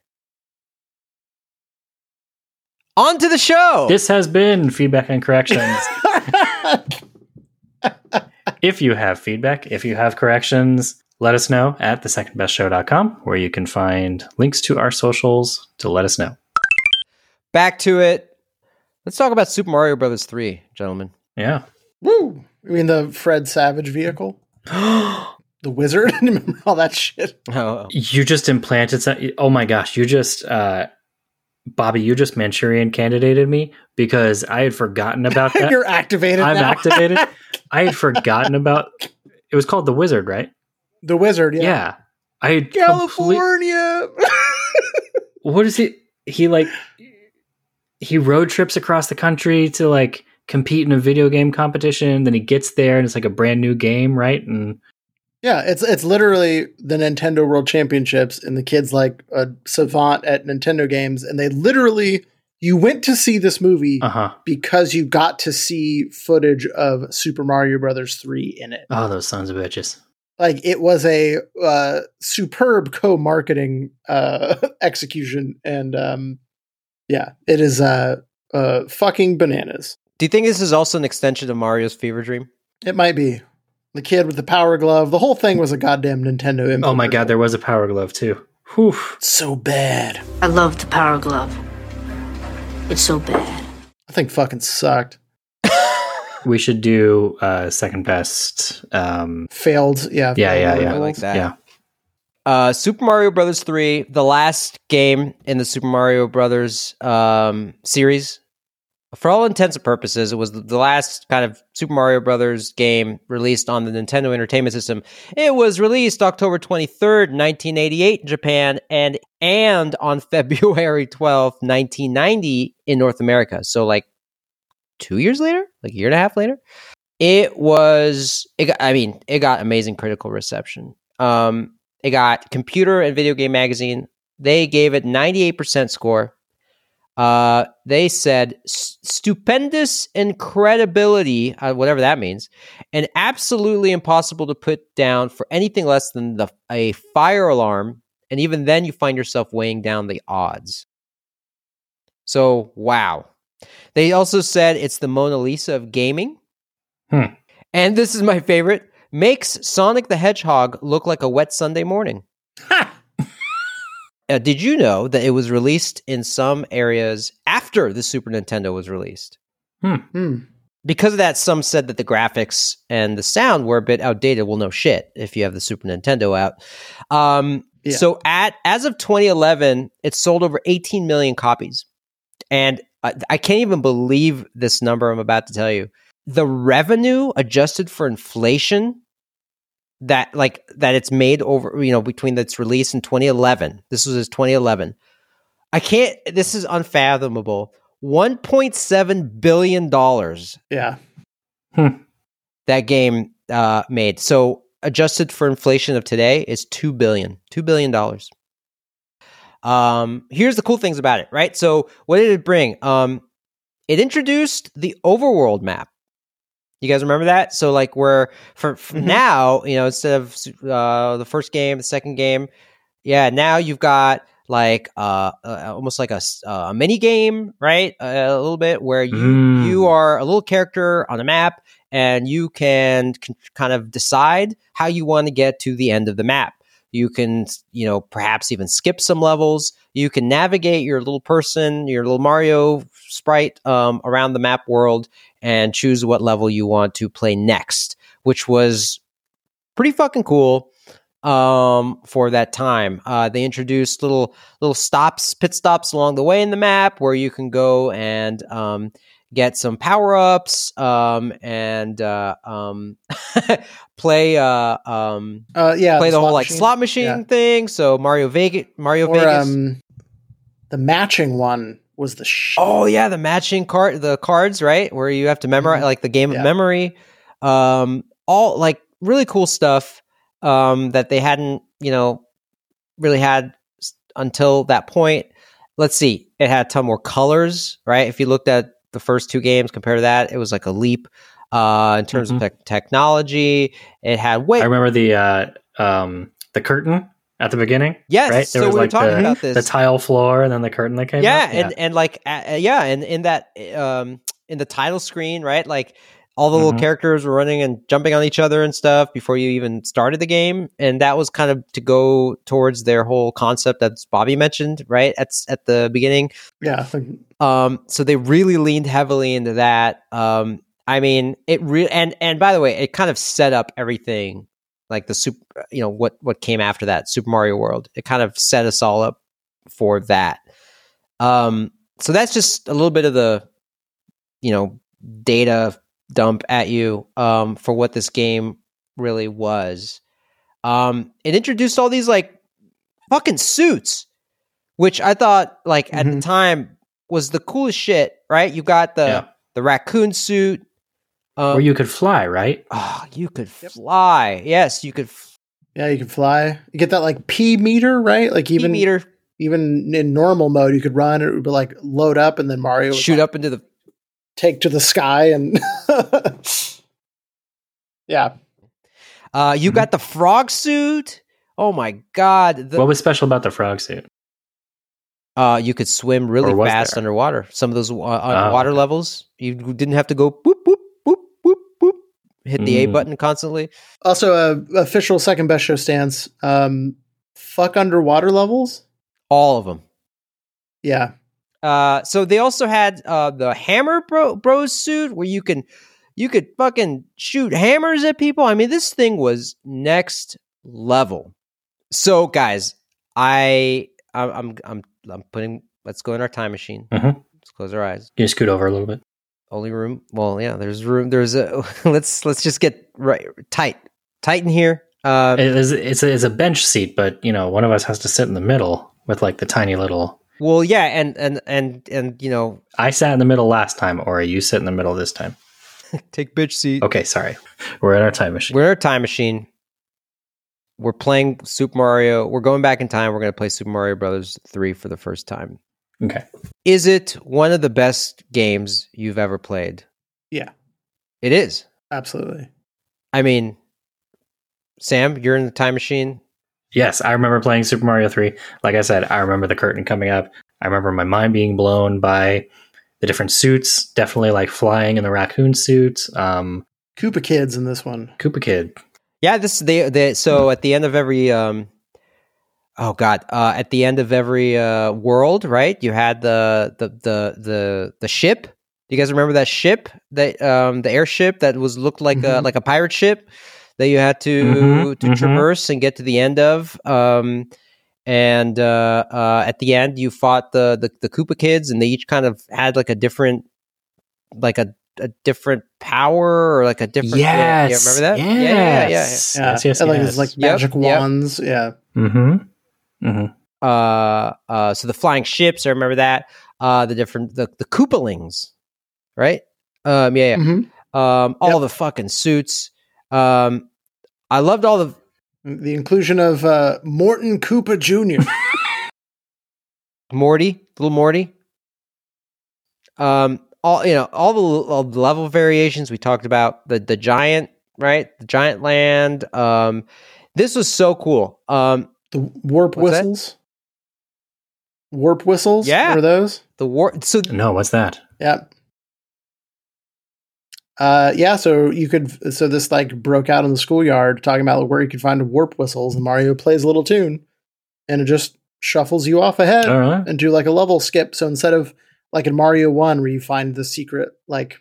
On to the show. This has been feedback and corrections. if you have feedback, if you have corrections, let us know at thesecondbestshow.com, where you can find links to our socials to let us know. Back to it. Let's talk about Super Mario Brothers 3, gentlemen. Yeah. Woo! I mean the Fred Savage vehicle, the wizard. Remember all that shit? Oh, You just implanted some. Oh my gosh! You just, uh, Bobby, you just Manchurian candidated me because I had forgotten about that. You're activated. I'm now. activated. I had forgotten about. It was called the Wizard, right? The wizard. Yeah. Yeah. I had complete- California. what is he? He like he road trips across the country to like compete in a video game competition. Then he gets there and it's like a brand new game, right? And yeah, it's it's literally the Nintendo World Championships, and the kid's like a savant at Nintendo games, and they literally you went to see this movie uh huh. because you got to see footage of Super Mario Brothers three in it. Oh, those sons of bitches. Like it was a uh, superb co-marketing uh, execution, and um, yeah, it is uh, uh, fucking bananas. Do you think this is also an extension of Mario's Fever Dream? It might be the kid with the power glove. The whole thing was a goddamn Nintendo. Image. Oh my god, there was a power glove too. Whew. so bad. I love the power glove. It's so bad. I think fucking sucked. We should do uh second best. Um Failed. Yeah. Yeah, failed yeah, Mario yeah. I like that. yeah. Uh, Super Mario Brothers 3, the last game in the Super Mario Brothers um, series. For all intents and purposes, it was the last kind of Super Mario Brothers game released on the Nintendo Entertainment System. It was released October 23rd, 1988 in Japan and and on February 12th, 1990 in North America. So like 2 years later, like a year and a half later. It was it got, I mean, it got amazing critical reception. Um it got Computer and Video Game Magazine. They gave it 98% score. Uh, they said stupendous incredibility, uh, whatever that means, and absolutely impossible to put down for anything less than the a fire alarm. And even then, you find yourself weighing down the odds. So, wow. They also said it's the Mona Lisa of gaming. Hmm. And this is my favorite makes Sonic the Hedgehog look like a wet Sunday morning. Uh, did you know that it was released in some areas after the Super Nintendo was released? Hmm. Because of that, some said that the graphics and the sound were a bit outdated. Well, no shit if you have the Super Nintendo out. Um, Yeah. So at as of 2011, it sold over 18 million copies, and I, I can't even believe this number I'm about to tell you. the revenue adjusted for inflation that like that it's made over you know between its release in 2011 this was his 2011 i can't this is unfathomable. 1.7 billion dollars Yeah. that game uh made. So adjusted for inflation of today is 2 billion 2 billion dollars um here's the cool things about it right? So what did it bring? Um it introduced the overworld map. You guys remember that? So like where for, for Mhm. now you know instead of uh the first game the second game yeah now you've got like uh, uh almost like a, uh, a mini game right? Uh, a little bit where you Mm. you are a little character on a map and you can c- kind of decide how you want to get to the end of the map you can you know perhaps even skip some levels you can navigate your little person your little mario sprite um, around the map world and choose what level you want to play next which was pretty fucking cool um, for that time. Uh, they introduced little little stops, pit stops along the way in the map where you can go and um, get some power ups um, and uh, um, play uh, um, Uh, yeah. play the, whole slot like machine. slot machine Yeah. thing. So Mario Vegas, Mario Or Vegas. um, the matching one was the sh- Oh yeah, the matching card, the cards, right, where you have to memorize, Mhm. like the game Yeah. of memory. Um, all like really cool stuff um, that they hadn't, you know, really had until that point. Let's see, it had a ton more colors, right? If you looked at the first two games compared to that, it was like a leap uh, in terms Mhm. of tech technology. It had way I remember the uh, um, the curtain at the beginning, yes. right? So we were talking about this. the tile floor, and then the curtain that came. yeah, up. and and like uh, yeah, and in that um in the title screen, right? Like all the little Mhm. characters were running and jumping on each other and stuff before you even started the game, and that was kind of to go towards their whole concept that Bobby mentioned, right? At at the beginning, yeah. um, so they really leaned heavily into that. Um, I mean, it really and and by the way, it kind of set up everything like the super, you know, what what came after that, Super Mario World. It kind of set us all up for that. Um, so that's just a little bit of the, you know, data dump at you um, for what this game really was. Um, it introduced all these like fucking suits, which I thought like at the Mhm. time was the coolest shit. Right? You got the Yeah. the raccoon suit. Um, where you could fly, right? oh, you could fly. Yes, you could. F- yeah, you could fly. You get that like P meter, right? Like even meter even in normal mode, you could run. It would be like load up, and then Mario would shoot like, up into the take to the sky, and yeah, Uh, you Mhm. got the frog suit. Oh my god! The, what was special about the frog suit? uh, you could swim really fast there? underwater. Some of those uh, Oh, water okay. levels, you didn't have to go boop boop boop boop boop. Hit the A Mm. button constantly. Also, uh, official second best show stance. Um, fuck underwater levels. All of them. Yeah, Uh, so they also had uh, the Hammer Bro- Bros suit where you can you could fucking shoot hammers at people. I mean, this thing was next level. So, guys, I I'm I'm I'm, putting. Let's go in our time machine. Mhm. Let's close our eyes. Can you scoot over a little bit? Only room. Well, yeah. There's room. There's a. let's let's just get right tight tight in here. Uh, It is, it's, a, it's a bench seat, but you know, one of us has to sit in the middle with like the tiny little. Well, yeah, and and and and you know, I sat in the middle last time, or you sit in the middle this time. take bitch seat. Okay, sorry. We're in our time machine. We're in a time machine. We're playing Super Mario. We're going back in time. We're going to play Super Mario Brothers 3 for the first time. okay. Is it one of the best games you've ever played? Yeah. It is. absolutely. I mean, Sam, you're in the time machine. Yes, I remember playing Super Mario 3. Like I said, I remember the curtain coming up. I remember my mind being blown by the different suits, definitely like flying in the raccoon suit. Um, Koopa kids in this one. Koopa Kid. Yeah, this they they so at the end of every um oh god, uh at the end of every uh world, right? You had the the the the the ship. Do you guys remember that ship? That um the airship that was looked like a Mhm. like a pirate ship that you had to Mhm, to mhm. traverse and get to the end of um and uh, uh, at the end you fought the, the the Koopa kids and they each kind of had like a different like a a different power or like a different. yeah, yeah, remember that? Yes. Yeah, yeah, yeah. yeah. Yes, Yeah, yes, yes. and, like yes. like Yep, magic yep. wands. Yeah, mm-hmm. Mm-hmm. Uh, uh, so the flying ships, I remember that. Uh, the different the the Koopalings, right? Um, yeah, yeah. Mhm. Um, all Yep. the fucking suits. Um, I loved all the the inclusion of uh, Morton Koopa Jr. Morty, little Morty. Um, all you know, all the, all the level variations we talked about. The the giant, right? The giant land. Um, this was so cool. Um, the warp What's that? whistles. Warp whistles. Yeah. were those? the war. So No, what's that? Yeah. Uh, yeah, so you could so this like broke out in the schoolyard talking about where you could find warp whistles, and Mario plays a little tune, and it just shuffles you off ahead All right. and do like a level skip. So instead of like in Mario One, where you find the secret like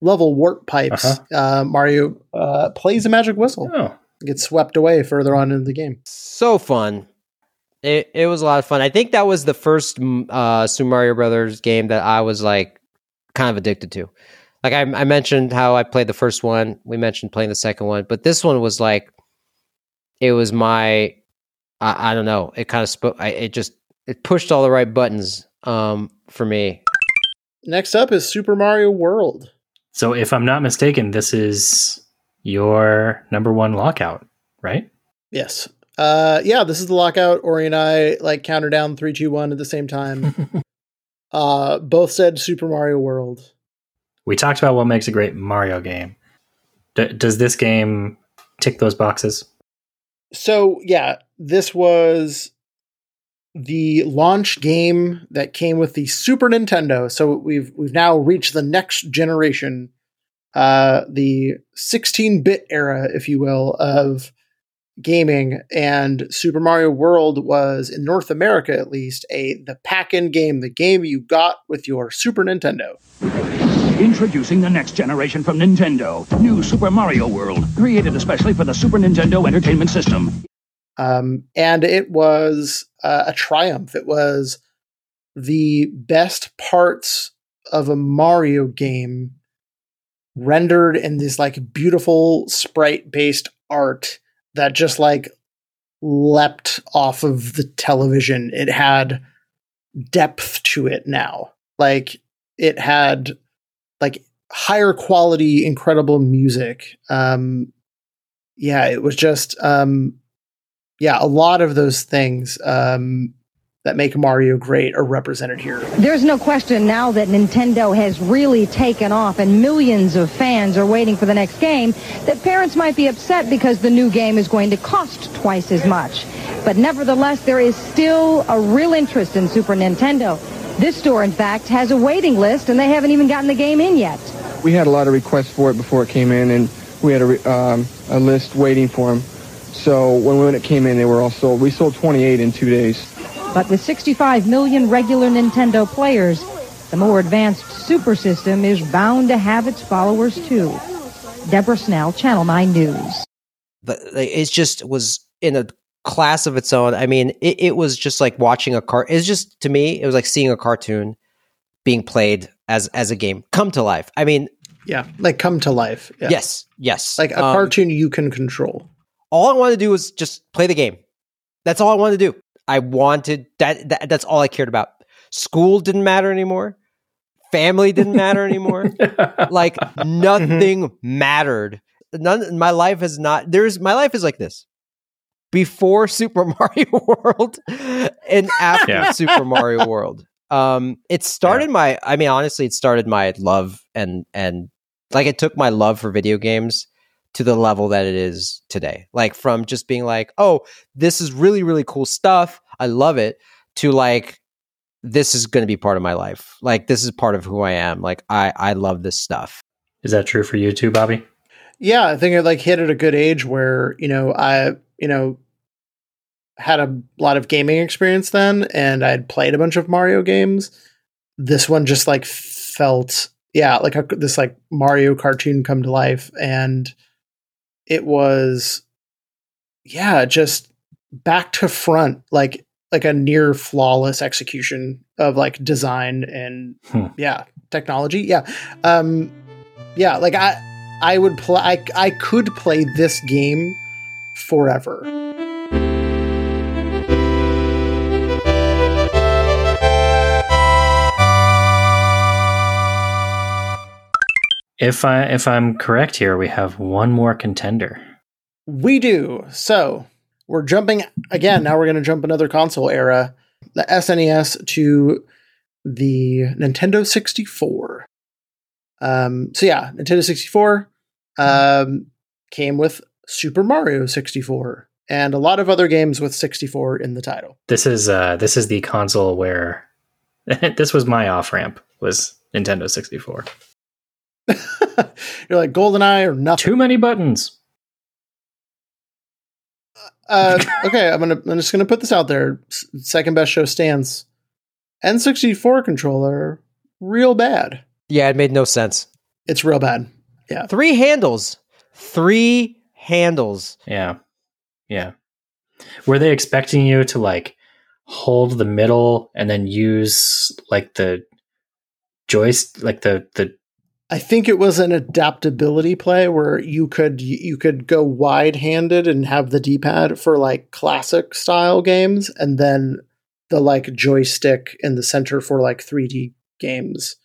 level warp pipes, Uh-huh. uh, Mario uh, plays a magic whistle, Oh, gets swept away further on in the game. so fun. It it was a lot of fun. I think that was the first uh, Super Mario Brothers game that I was like kind of addicted to. Like I, I mentioned how I played the first one. We mentioned playing the second one, but this one was like it was my I, I don't know. It kind of spoke. I, it just it pushed all the right buttons um, for me. Next up is Super Mario World. so if I'm not mistaken, this is your number one lockout, right? Yes. Uh, yeah, this is the lockout. Ori and I like counter down three, two, one at the same time. uh, both said Super Mario World. We talked about what makes a great Mario game. D- does this game tick those boxes? So yeah, this was the launch game that came with the Super Nintendo. So we've we've now reached the next generation, uh, the 16-bit era, if you will, of gaming. And Super Mario World was in North America, at least, a the pack-in game, the game you got with your Super Nintendo. Introducing the next generation from Nintendo. New Super Mario World, created especially for the Super Nintendo Entertainment System. um, and it was uh, a triumph. It was the best parts of a Mario game rendered in this like beautiful sprite based art that just like leapt off of the television. It had depth to it now. Like it had like higher quality, incredible music. Um, yeah, it was just um, yeah, a lot of those things um, that make Mario great are represented here. There's no question now that Nintendo has really taken off and millions of fans are waiting for the next game that parents might be upset because the new game is going to cost twice as much. But nevertheless, there is still a real interest in Super Nintendo. This store, in fact, has a waiting list and they haven't even gotten the game in yet. we had a lot of requests for it before it came in, and we had a, um, a list waiting for them. So when, when it came in, they were all sold. We sold 28 in two days. But with 65 million regular Nintendo players, the more advanced Super System is bound to have its followers too. Deborah Snell, Channel 9 News. But it just was in a class of its own. I mean, it, it was just like watching a car. It's just to me, it was like seeing a cartoon being played as as a game come to life. I mean, Yeah, like come to life. Yeah. yes, yes, like a Um, cartoon you can control. All I wanted to do was just play the game. That's all I wanted to do. I wanted that, that. That's all I cared about. School didn't matter anymore. Family didn't matter anymore. like nothing mattered. None. My life is not. There's my life is like this. Before Super Mario World and after Yeah. Super Mario World. Um, it started my. I mean, honestly, it started my love and and like it took my love for video games to the level that it is today. Like from just being like, oh, this is really really cool stuff. I love it. To like, this is going to be part of my life. Like this is part of who I am. Like I I love this stuff. Is that true for you too, Bobby? Yeah, I think it like hit at a good age where you know I you know had a lot of gaming experience then, and I had played a bunch of Mario games. This one just like felt yeah like a, this like Mario cartoon come to life, and it was yeah just back to front like like a near flawless execution of like design and Hmm. yeah technology yeah um Yeah, like I I would play I, I could play this game forever. If I if I'm correct here, we have one more contender. We do. So we're jumping again. Now we're going to jump another console era, the SNES to the Nintendo 64. Um, so yeah, Nintendo 64 um, came with Super Mario 64 and a lot of other games with 64 in the title. This is uh this is the console where this was my off ramp was Nintendo 64. You're like GoldenEye or nothing. Too many buttons. Uh, okay, I'm gonna. I'm just gonna put this out there. S- Second best show stands. N64 controller, real bad. Yeah, it made no sense. It's real bad. Yeah. Three handles. Three handles. Yeah. Yeah. Were they expecting you to like hold the middle and then use like the joist like the the I think it was an adaptability play where you could you could go wide handed and have the D pad for like classic style games, and then the like joystick in the center for like 3D games.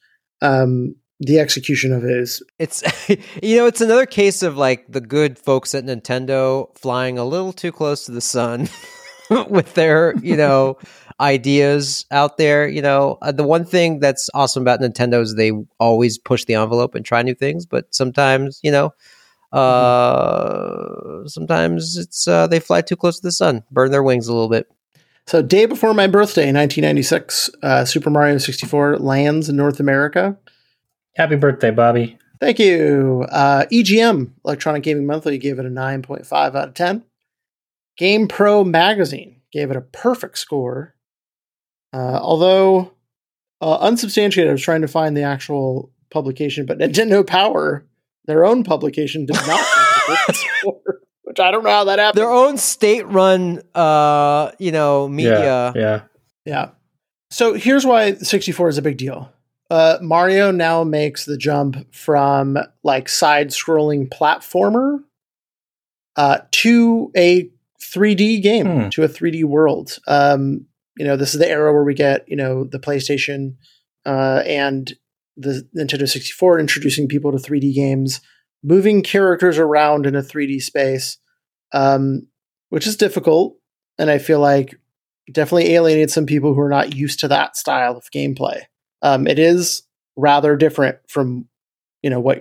Um, the execution of it is It's you know, it's another case of like the good folks at Nintendo flying a little too close to the sun with their, you know, ideas out there, you know. Uh, the one thing that's awesome about Nintendo is they always push the envelope and try new things, but sometimes, you know, uh sometimes it's uh they fly too close to the sun, burn their wings a little bit. so. Day before my birthday, 1996, uh, Super Mario 64 lands in North America. Happy birthday, Bobby. Thank you. Uh, EGM, Electronic Gaming Monthly, gave it a 9.5 out of 10. Game Pro Magazine gave it a perfect score. Uh, although uh, unsubstantiated, I was trying to find the actual publication, but Nintendo Power, their own publication, did not give it a perfect score, which I don't know how that happened. Their own state-run uh, you know, media. Yeah. Yeah. Yeah. So here's why 64 is a big deal. Uh, Mario now makes the jump from like side scrolling platformer uh, to a 3D game, Hmm. to a 3D world. Um, you know, this is the era where we get, you know, the PlayStation uh, and the Nintendo 64 introducing people to 3D games, moving characters around in a 3D space, um, which is difficult. And I feel like definitely alienated some people who are not used to that style of gameplay. Um, it is rather different from you know what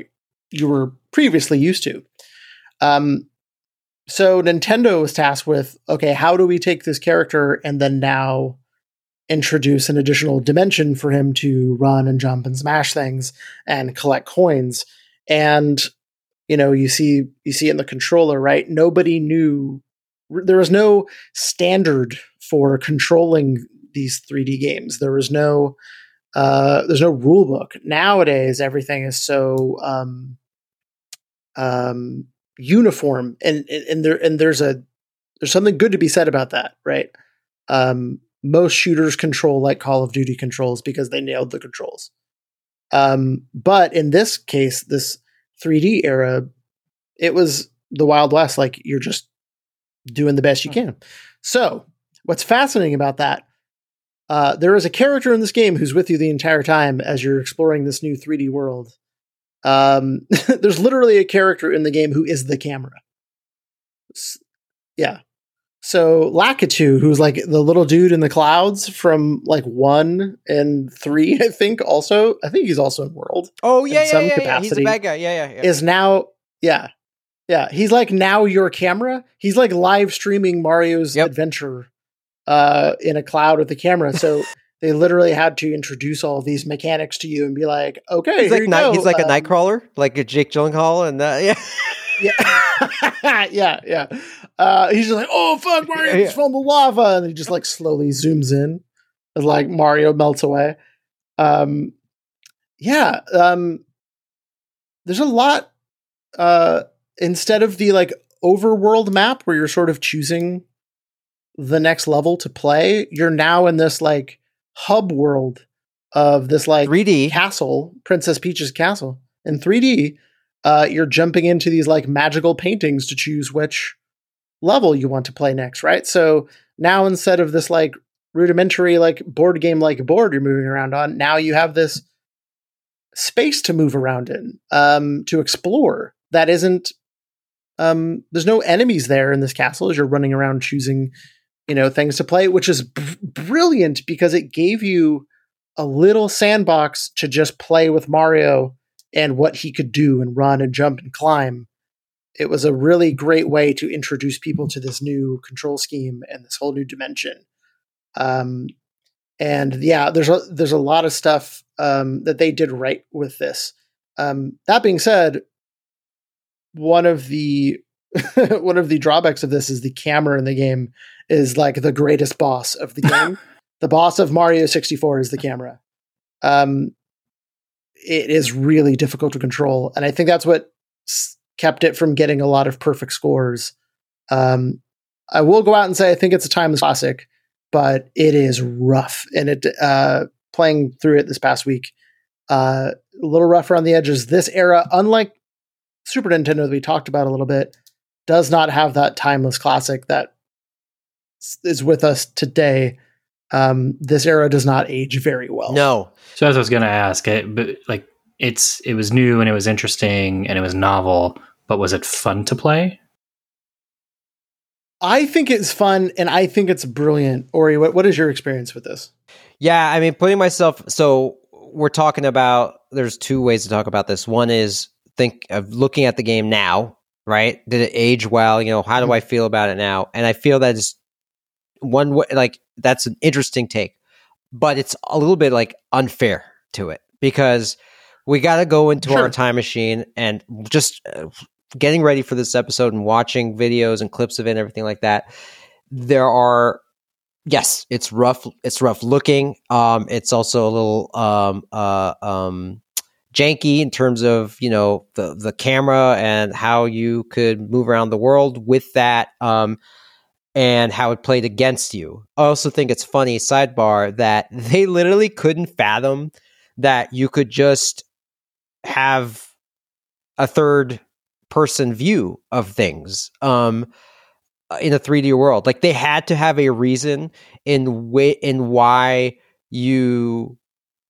you were previously used to. Um, so Nintendo was tasked with okay, how do we take this character and then now introduce an additional dimension for him to run and jump and smash things and collect coins and you know you see you see in the controller right nobody knew there was no standard for controlling these 3D games. There was no uh, there's no rule book nowadays. Everything is so um, um, uniform, and and there and there's a there's something good to be said about that, right? Um, most shooters control like Call of Duty controls because they nailed the controls. Um, but in this case, this 3D era, it was the Wild West. Like you're just doing the best you can. So, what's fascinating about that? Uh, there is a character in this game who's with you the entire time as you're exploring this new 3D world. Um, there's literally a character in the game who is the camera. S- yeah. So Lakitu, who's like the little dude in the clouds from like one and three, I think. Also, I think he's also in World. Oh yeah, In yeah, some yeah, yeah. He's a bad guy. Yeah, yeah, yeah. Is now, yeah, yeah. He's like now your camera. He's like live streaming Mario's Yep. adventure uh, in a cloud with the camera. So they literally had to introduce all these mechanics to you and be like, okay, he's here like go. he's like a Um, nightcrawler, like a Jake Gyllenhaal, and uh, yeah. Yeah, yeah, yeah. Uh, he's just like, oh fuck, Mario Yeah, yeah. from the lava, and he just like slowly zooms in as like Mario melts away. Um, yeah. Um, there's a lot. Uh, instead of the like overworld map where you're sort of choosing the next level to play, you're now in this like hub world of this like 3D. castle, Princess Peach's castle. In 3D, uh, you're jumping into these like magical paintings to choose which level you want to play next, right? So now instead of this like rudimentary like board game like board you're moving around on, now you have this space to move around in, um, to explore that isn't um, there's no enemies there in this castle as you're running around choosing, you know, things to play, which is br- brilliant because it gave you a little sandbox to just play with Mario and what he could do and run and jump and climb. It was a really great way to introduce people to this new control scheme and this whole new dimension. Um, and yeah, there's a there's a lot of stuff um, that they did right with this. Um, that being said, one of the one of the drawbacks of this is the camera in the game is like the greatest boss of the game. the boss of Mario 64 is the camera. Um, it is really difficult to control, and I think that's what s- kept it from getting a lot of perfect scores. Um, I will go out and say I think it's a timeless classic, but it is rough, and it uh, playing through it this past week, uh, a little rough around the edges. This era, unlike Super Nintendo that we talked about a little bit, does not have that timeless classic that is with us today. Um, this era does not age very well. No. So as I was going to ask, it, but like it's it was new and it was interesting and it was novel, but was it fun to play? I think it's fun and I think it's brilliant. Ori, what, what is your experience with this? Yeah, I mean, putting myself. So we're talking about. There's two ways to talk about this. One is think of looking at the game now, right? Did it age well? You know, how do I feel about it now? And I feel that is one way. Like that's an interesting take, but it's a little bit like unfair to it because we got to go into Sure. our time machine and just uh, getting ready for this episode and watching videos and clips of it and everything like that. There are yes, it's rough. It's rough looking. Um, it's also a little um, uh, um, janky in terms of you know the the camera and how you could move around the world with that. Um, and how it played against you. I also think it's funny, sidebar, that they literally couldn't fathom that you could just have a third person view of things. Um, in a 3D world. Like they had to have a reason in way in why you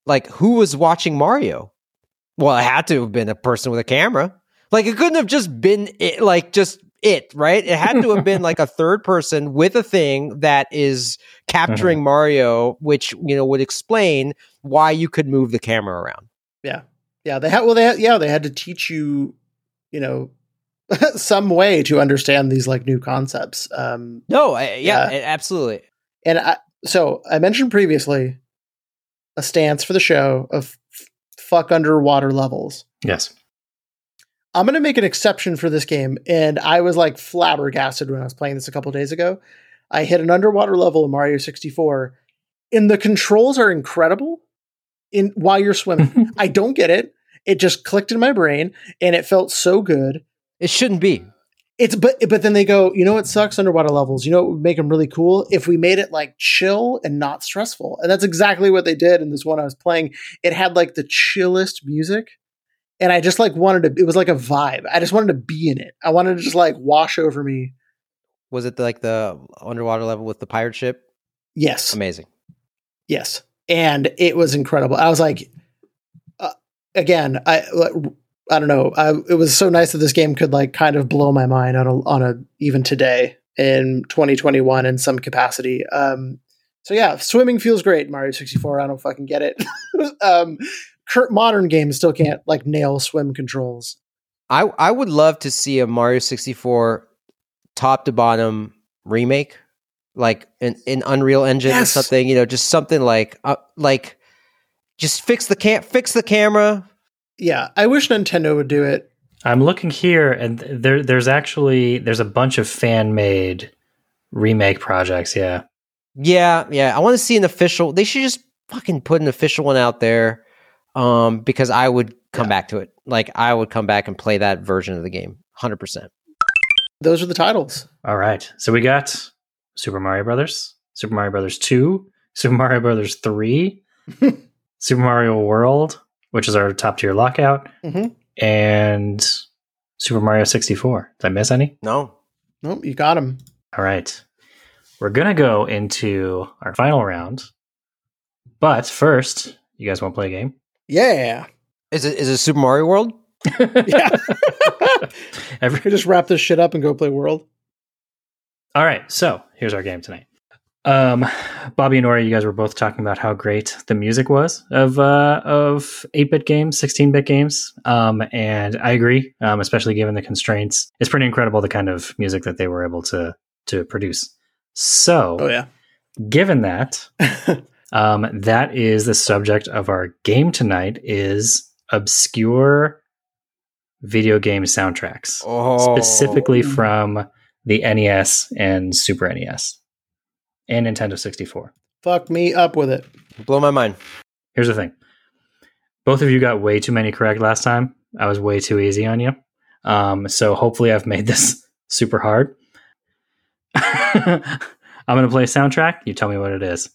like who was watching Mario. Well, it had to have been a person with a camera. Like it couldn't have just been it, like just it, right? It had to have been like a third person with a thing that is capturing Mario, which you know would explain why you could move the camera around. Yeah. Yeah. They had, well, they had, yeah, they had to teach you, you know, some way to understand these like new concepts. Um, No, I, yeah, Yeah. absolutely. and I, so I mentioned previously a stance for the show of fuck underwater levels. Yes. I'm going to make an exception for this game. And I was like flabbergasted when I was playing this a couple days ago. I hit an underwater level in Mario 64, and the controls are incredible in while you're swimming. I don't get it. It just clicked in my brain and it felt so good. It shouldn't be. It's but but then they go, you know what sucks underwater levels? You know what would make them really cool if we made it like chill and not stressful. And that's exactly what they did in this one I was playing. It had like the chillest music. And I just like wanted to it was like a vibe. I just wanted to be in it. I wanted to just like wash over me. Was it like the underwater level with the pirate ship? Yes. Amazing. Yes. And it was incredible. I was like uh, again, I I don't know. I, it was so nice that this game could like kind of blow my mind on a on a even today in 2021 in some capacity. Um, so yeah, swimming feels great. Mario 64. I don't fucking get it. um, modern games still can't like nail swim controls. I I would love to see a Mario 64 top to bottom remake, like an, an Unreal Engine or something. You know, just something like uh, like just fix the cam fix the camera. Yeah, I wish Nintendo would do it. I'm looking here, and there there's actually there's a bunch of fan made remake projects. Yeah. Yeah, yeah. I want to see an official. They should just fucking put an official one out there, um, because I would come Yeah. back to it. Like I would come back and play that version of the game, hundred percent. Those are the titles. All right. So we got Super Mario Brothers, Super Mario Brothers 2, Super Mario Brothers 3, Super Mario World, which is our top tier lockout, Mhm. and Super Mario 64. Did I miss any? No. Nope, you got him. All right. We're going to go into our final round. But first, you guys want to play a game? Yeah. Is it is it Super Mario World? Yeah. Every- just wrap this shit up and go play World. All right, so here's our game tonight. Um, Bobby and Ori, you guys were both talking about how great the music was of uh, of eight bit games, sixteen bit games, um, and I agree. Um, especially given the constraints, it's pretty incredible the kind of music that they were able to to produce. So, Oh yeah. given that, um, that is the subject of our game tonight: is obscure video game soundtracks Oh, specifically from the NES and Super NES and Nintendo 64. Fuck me up with it. blow my mind. Here's the thing. Both of you got way too many correct last time. I was way too easy on you. Um, so hopefully I've made this super hard. I'm going to play a soundtrack. You tell me what it is.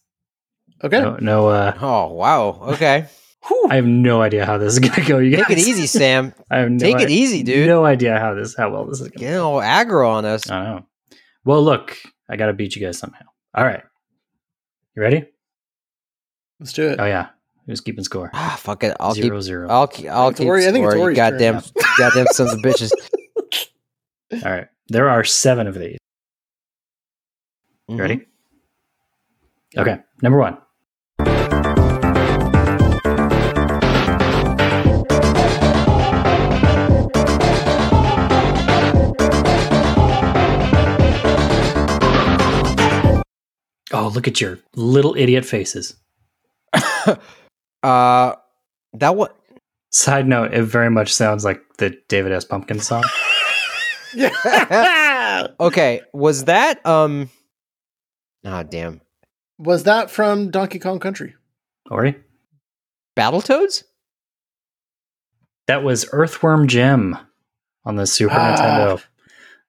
Okay. No, no uh, Oh wow. Okay. I have no idea how this is going to go. You guys. Take it easy, Sam. I have no Take it i- easy, dude. No idea how this, how well this is going to Get all aggro on us. I know. Well, look, I got to beat you guys somehow. All right. You ready? Let's do it. Oh yeah, who's keeping score? Ah, fuck it. I'll Zero keep. zero. I'll keep. I'll It's keep. Ori- I think it's score, you Ori's turn goddamn, now. goddamn sons of bitches. All right, there are seven of these. You Mhm. ready? Okay, number one. Oh, look at your little idiot faces. Uh, that what? Side note, it very much sounds like the David S. Pumpkin song. Yeah. Okay, was that um? Ah, damn. Was that from Donkey Kong Country? Ori? Battletoads? That was Earthworm Jim on the Super Ah. Nintendo.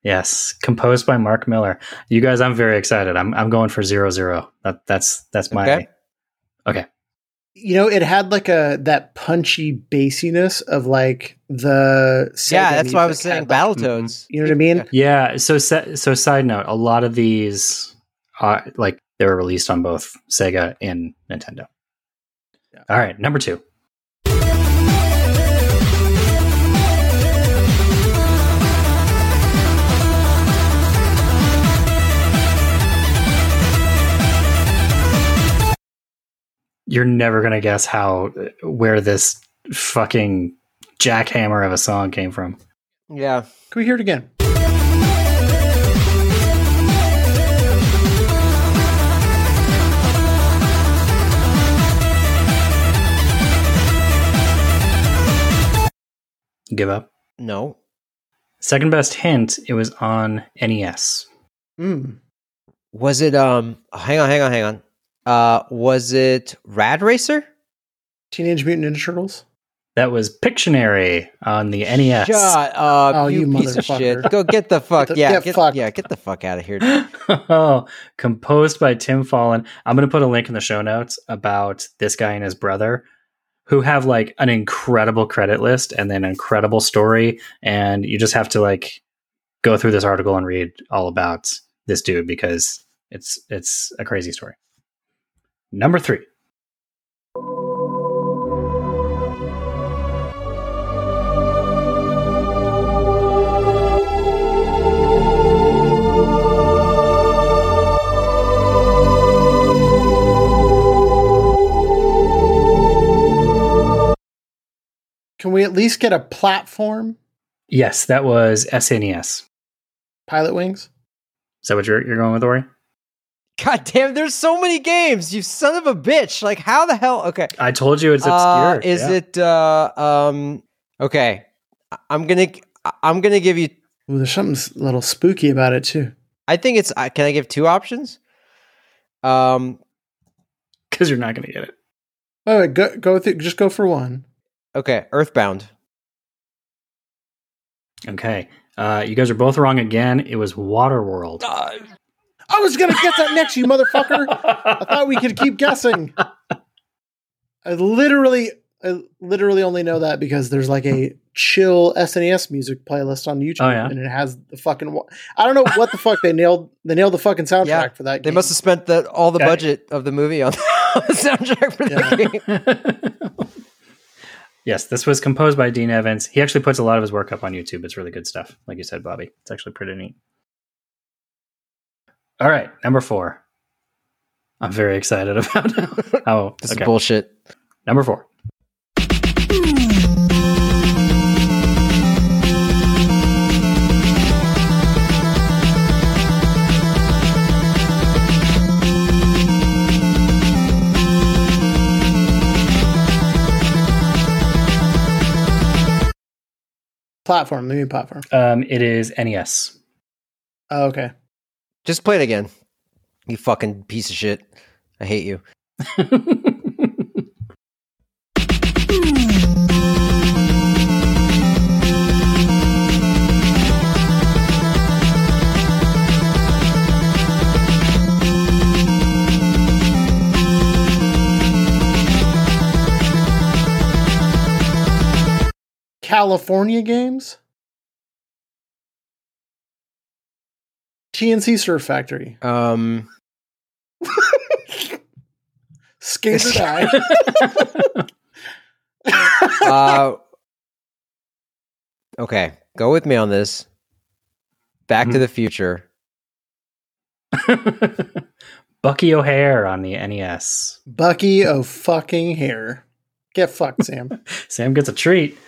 Yes, composed by Mark Miller. You guys, I'm very excited. I'm I'm going for zero zero. That that's that's my Okay. okay. You know, it had like a that punchy bassiness of like the Sega yeah, that's what I was saying. had, like- Battletoads. Mm-hmm. You know what I mean? Yeah. So sa- so side note, a lot of these, are like they were released on both Sega and Nintendo. Yeah. All right, number two. You're never gonna guess how where this fucking jackhammer of a song came from. Yeah. Can we hear it again? Give up. No. Second best hint, it was on NES. Mm. Was it um? Hang on, hang on, hang on. Uh, was it Rad Racer? Teenage Mutant Ninja Turtles. That was Pictionary on the NES. Shut up, Oh, you, you piece of shit! Go get the fuck. the- yeah, get get, fucked. yeah, get the fuck out of here. oh, composed by Tim Follin. I'm going to put a link in the show notes about this guy and his brother who have like an incredible credit list and then an incredible story. And you just have to like go through this article and read all about this dude because it's, it's a crazy story. Number three. Can we at least get a platform? Yes, that was SNES. Pilotwings? Is that what you're, you're going with, Ori? God damn, there's so many games. You son of a bitch! Like, how the hell? Okay, I told you it's Uh, obscure. is Yeah. it uh um? Okay, I- I'm gonna I'm gonna give you. Ooh, there's something a little spooky about it too. I think it's. uh, Can I give two options? Um. Because you're not going to get it. Oh, wait, go go through, just go for one. Okay, Earthbound. Okay. Uh, you guys are both wrong again. It was Waterworld. I was gonna guess that next, you motherfucker. I thought we could keep guessing. I literally, I literally only know that because there's like a chill SNES music playlist on YouTube, Oh, yeah? and it has the fucking. wa- I don't know what the fuck they nailed. They nailed the fucking soundtrack Yeah, for that. They game. must have spent the, all the Yeah. budget of the movie on the soundtrack for the game. yes, this was composed by Dean Evans. He actually puts a lot of his work up on YouTube. It's really good stuff. Like you said, Bobby. It's actually pretty neat. All right, number four. I'm very excited about. oh, This okay. is bullshit. Number four. platform. The new platform. Um, it is NES. Oh, okay. Just play it again. You fucking piece of shit. I hate you. California games. TNC Surf Factory. Um, Skate or die. uh, okay, go with me on this. Back to Mhm. the Future. Bucky O'Hare on the NES. Bucky O fucking hair. Get fucked, Sam. Sam gets a treat.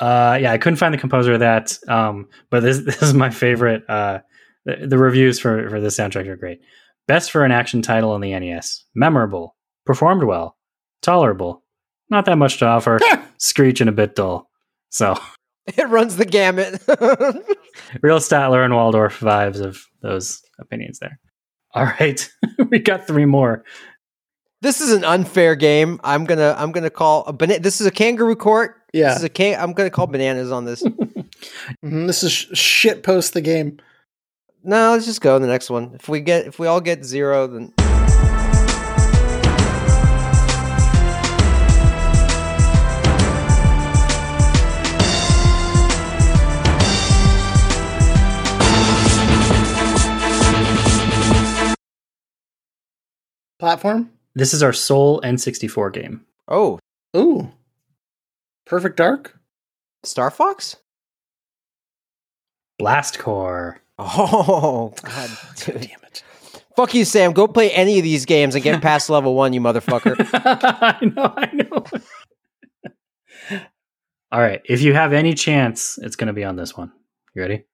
Uh, yeah, I couldn't find the composer of that, um, but this this is my favorite. Uh, the, the reviews for for this soundtrack are great. Best for an action title on the NES. Memorable, performed well, tolerable, not that much to offer. Screech and a bit dull. So It runs the gamut. real Statler and Waldorf vibes of those opinions there. All right, we got three more. this is an unfair game. I'm gonna I'm gonna call a bana- This is a kangaroo court. Yeah. This is a can- I'm gonna call bananas on this. Mhm, This is sh- shit post the game. No, let's just go to the next one. If we get if we all get zero, then Platform? This is our Sole N64 game. oh, Ooh. Perfect Dark? Star Fox. Blast Corps. Oh God, dude. Damn it. Fuck you, Sam. Go play any of these games and get past level one, you motherfucker. I know, I know. All right. If you have any chance, it's going to be on this one. You ready?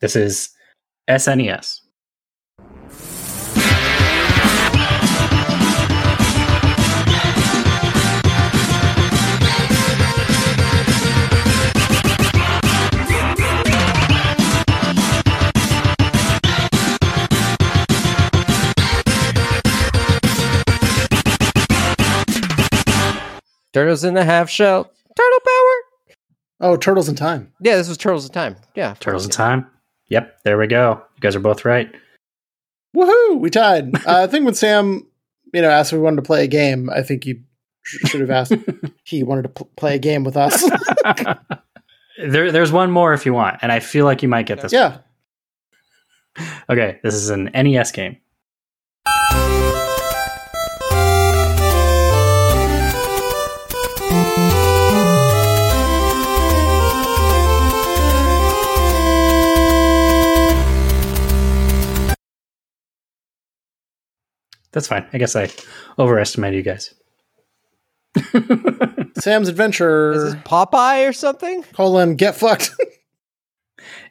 This is SNES. Turtles in the half shell. Turtle power. Oh, Turtles in Time. Yeah, this was Turtles in Time. Yeah, Turtles in. Time. Yep, there we go. You guys are both right. Woohoo! We tied. uh, I think when Sam, you know, asked if we wanted to play a game, I think you sh- should have asked he wanted to pl- play a game with us. there, there's one more if you want, and I feel like you might get this. yeah. Okay, this is an NES game. That's fine. I guess I overestimated you guys. Sam's Adventure. Is this Popeye or something? colon, get fucked.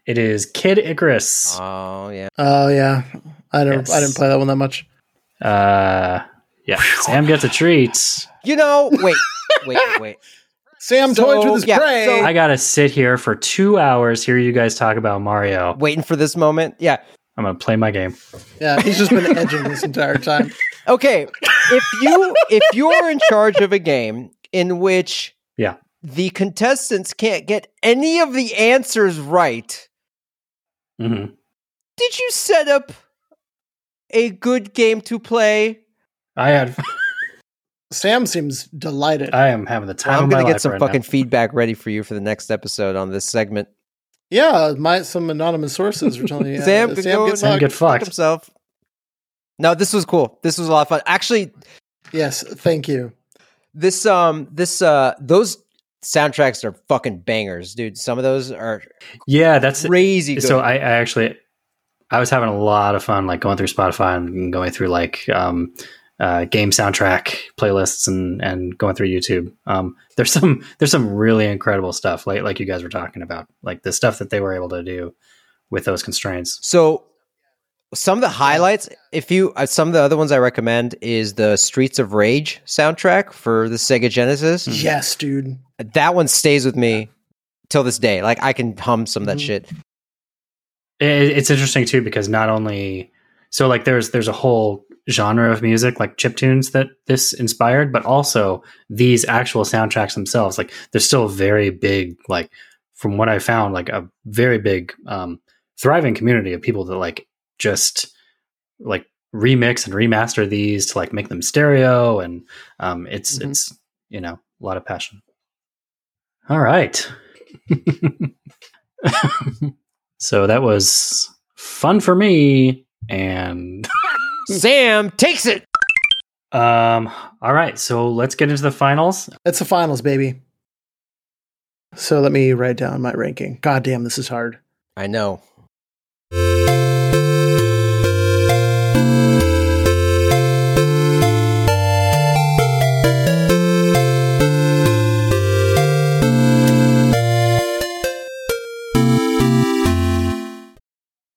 It is Kid Icarus. Oh yeah. Oh, yeah. I don't. Yes. I didn't play that one that much. Uh, yeah. Sam gets a treat. You know, wait, wait, wait. Sam So, toys with his yeah, prey. so- I gotta sit here for two hours, hear you guys talk about Mario. Waiting for this moment. Yeah. I'm gonna play my game. yeah, he's just been edging this entire time. Okay. If you if you're in charge of a game in which Yeah. the contestants can't get any of the answers right, mm-hmm. did you set up a good game to play? I had Sam seems delighted. I am having the time. I'm of gonna my get life some right fucking now. feedback ready for you for the next episode on this segment. Yeah, my some anonymous sources were telling me uh, Sam could go gets and Sam get fuck fucked. himself. No, this was cool. This was a lot of fun. Actually, Yes, thank you. this um this uh those soundtracks are fucking bangers, dude. Some of those are Yeah, that's crazy good. so. I, I actually, I was having a lot of fun, like going through Spotify and going through like um, uh, game soundtrack playlists and and going through YouTube. Um, there's some there's some really incredible stuff, like like you guys were talking about, like the stuff that they were able to do with those constraints. So some of the highlights, if you uh, some of the other ones I recommend is the Streets of Rage soundtrack for the Sega Genesis. Yes, dude. That one stays with me till this day. Like I can hum some of that Mhm. shit. It, it's interesting too because not only so like there's there's a whole genre of music like chip tunes that this inspired, but also these actual soundtracks themselves. Like they're still very big like from what I found like a very big um, thriving community of people that like just like remix and remaster these to like make them stereo and um, it's Mhm. it's you know a lot of passion. All right. so that was fun for me and Sam takes it. um all right so let's get into the finals It's the finals, baby. So let me write down my ranking. God damn, this is hard. I know.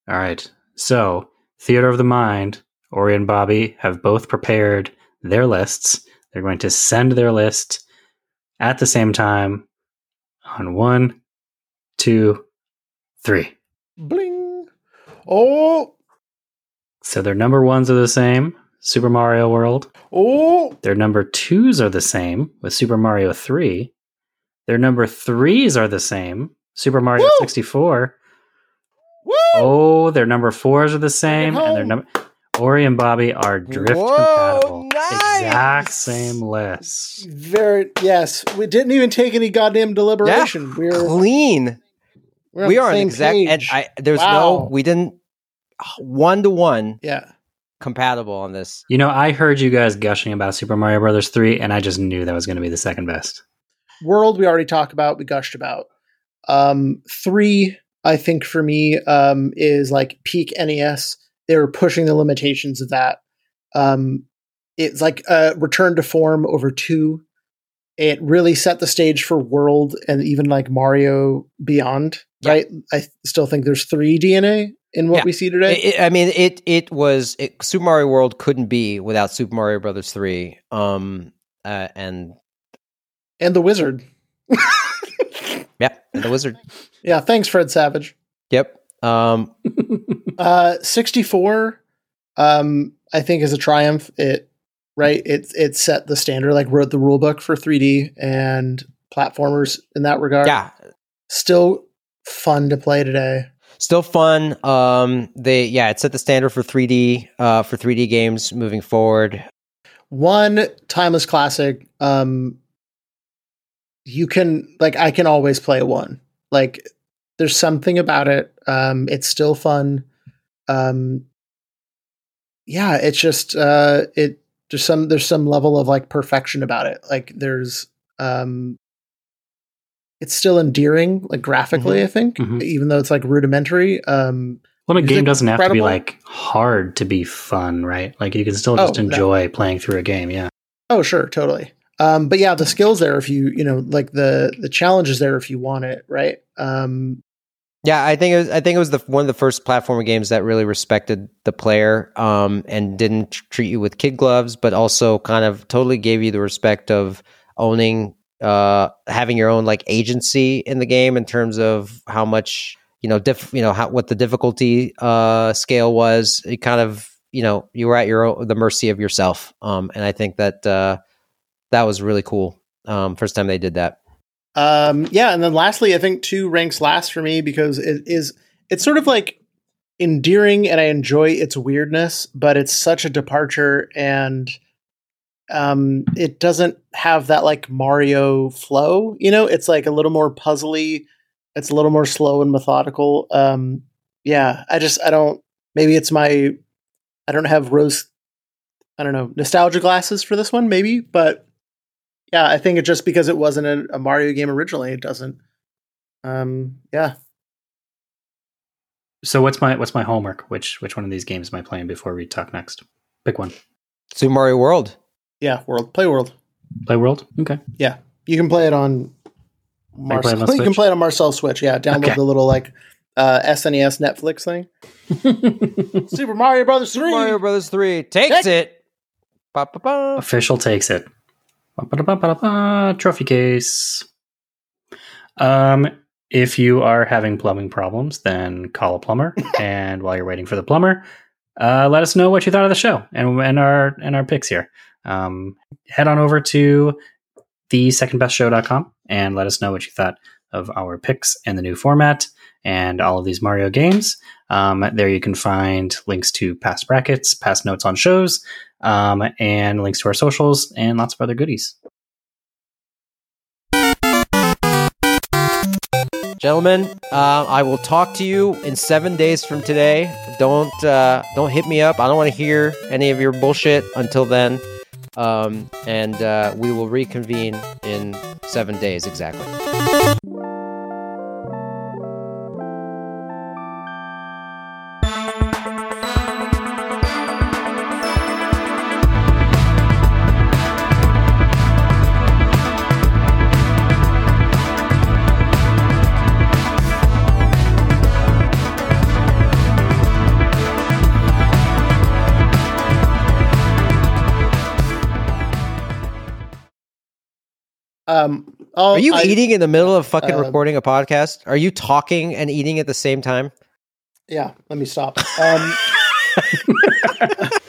all right so theater of the mind ori and bobby have both prepared their lists they're going to send their list at the same time on one two three Bling. Oh, so their number ones are the same super mario world oh. Their number twos are the same with Super Mario 3. Their number threes are the same. Super Mario Woo! 64. Woo! Oh, their number fours are the same. And their number Ori and Bobby are drift Whoa, compatible. nice! Exact same list. Very yes. We didn't even take any goddamn deliberation. We're, Clean. we're on we the are an exact page. and I there's Wow. no we didn't one to one yeah. compatible on this. You know, I heard you guys gushing about Super Mario Brothers 3, and I just knew that was going to be the second best. World we already talked about, we gushed about. Um, three, I think for me, um, is like peak NES. They were pushing the limitations of that. Um, it's like a return to form over two. It really set the stage for World and even like Mario Beyond, Yeah. right? I th- still think there's three DNA in what Yeah. we see today. It- it- I mean, it it was it, Super Mario World couldn't be without Super Mario Brothers three. Um, uh, and and the Wizard. yeah, and the Wizard. Yeah, thanks, Fred Savage. Yep. Um, Uh, 64, um, I think is a triumph. It right. It it set the standard, like wrote the rule book for 3D and platformers in that regard. yeah, Still fun to play today. still fun. Um, they yeah, it set the standard for 3D uh for 3D games moving forward. One timeless classic. Um, you can like I can always play one. Like there's something about it. Um, it's still fun. Um, yeah, it's just uh, it there's some there's some level of like perfection about it. Like there's um, it's still endearing, like graphically. I think, Mhm. even though it's like rudimentary. Um, Well, a game doesn't have to be like hard to be fun, right? Like you can still Oh, just no. enjoy playing through a game. Yeah. Oh, sure, totally. Um, but yeah, the skills there if you you know like the the challenge is there if you want it, right? Um, Yeah, I think it was, I think it was the one of the first platformer games that really respected the player um, and didn't treat you with kid gloves, but also kind of totally gave you the respect of owning, uh, having your own like agency in the game in terms of how much you know, diff, you know how what the difficulty uh, scale was. It kind of you know you were at your own, the mercy of yourself, um, and I think that uh, that was really cool. Um, first time they did that. Um, yeah, and then lastly, I think two ranks last for me because it is it's sort of like endearing and I enjoy its weirdness, but it's such a departure and um, it doesn't have that like Mario flow. You know, it's like a little more puzzly. It's a little more slow and methodical. Um, yeah, I just I don't. Maybe it's my I don't have rose. I don't know nostalgia glasses for this one. Maybe, but yeah, I think it just because it wasn't a, a Mario game originally, it doesn't. Um, yeah, So what's my what's my homework? Which which one of these games am I playing before we talk next? Pick one. Super Mario World. yeah. World play world. Play World. Okay. Yeah, you can play it on. I play it on Marcel, you can Switch? play it on Marcel Switch. Yeah, download Okay. the little like uh, SNES Netflix thing. Super Mario Brothers Super three. Mario Brothers 3 takes Take- it. Ba, ba, ba. Official takes it. Trophy case. Um, if you are having plumbing problems, then call a plumber. and while you're waiting for the plumber, uh, let us know what you thought of the show and and our and our picks here. Um, head on over to the secondbestshow.com and let us know what you thought of our picks and the new format and all of these Mario games. Um, there you can find links to past brackets, past notes on shows, um, and links to our socials and lots of other goodies. Gentlemen, uh, I will talk to you in seven days from today. Don't uh, don't hit me up. I don't want to hear any of your bullshit until then. Um, and uh, we will reconvene in seven days exactly. Um, Are you I- eating in the middle of fucking uh, recording a podcast? Are you talking and eating at the same time? Yeah, let me stop. Um,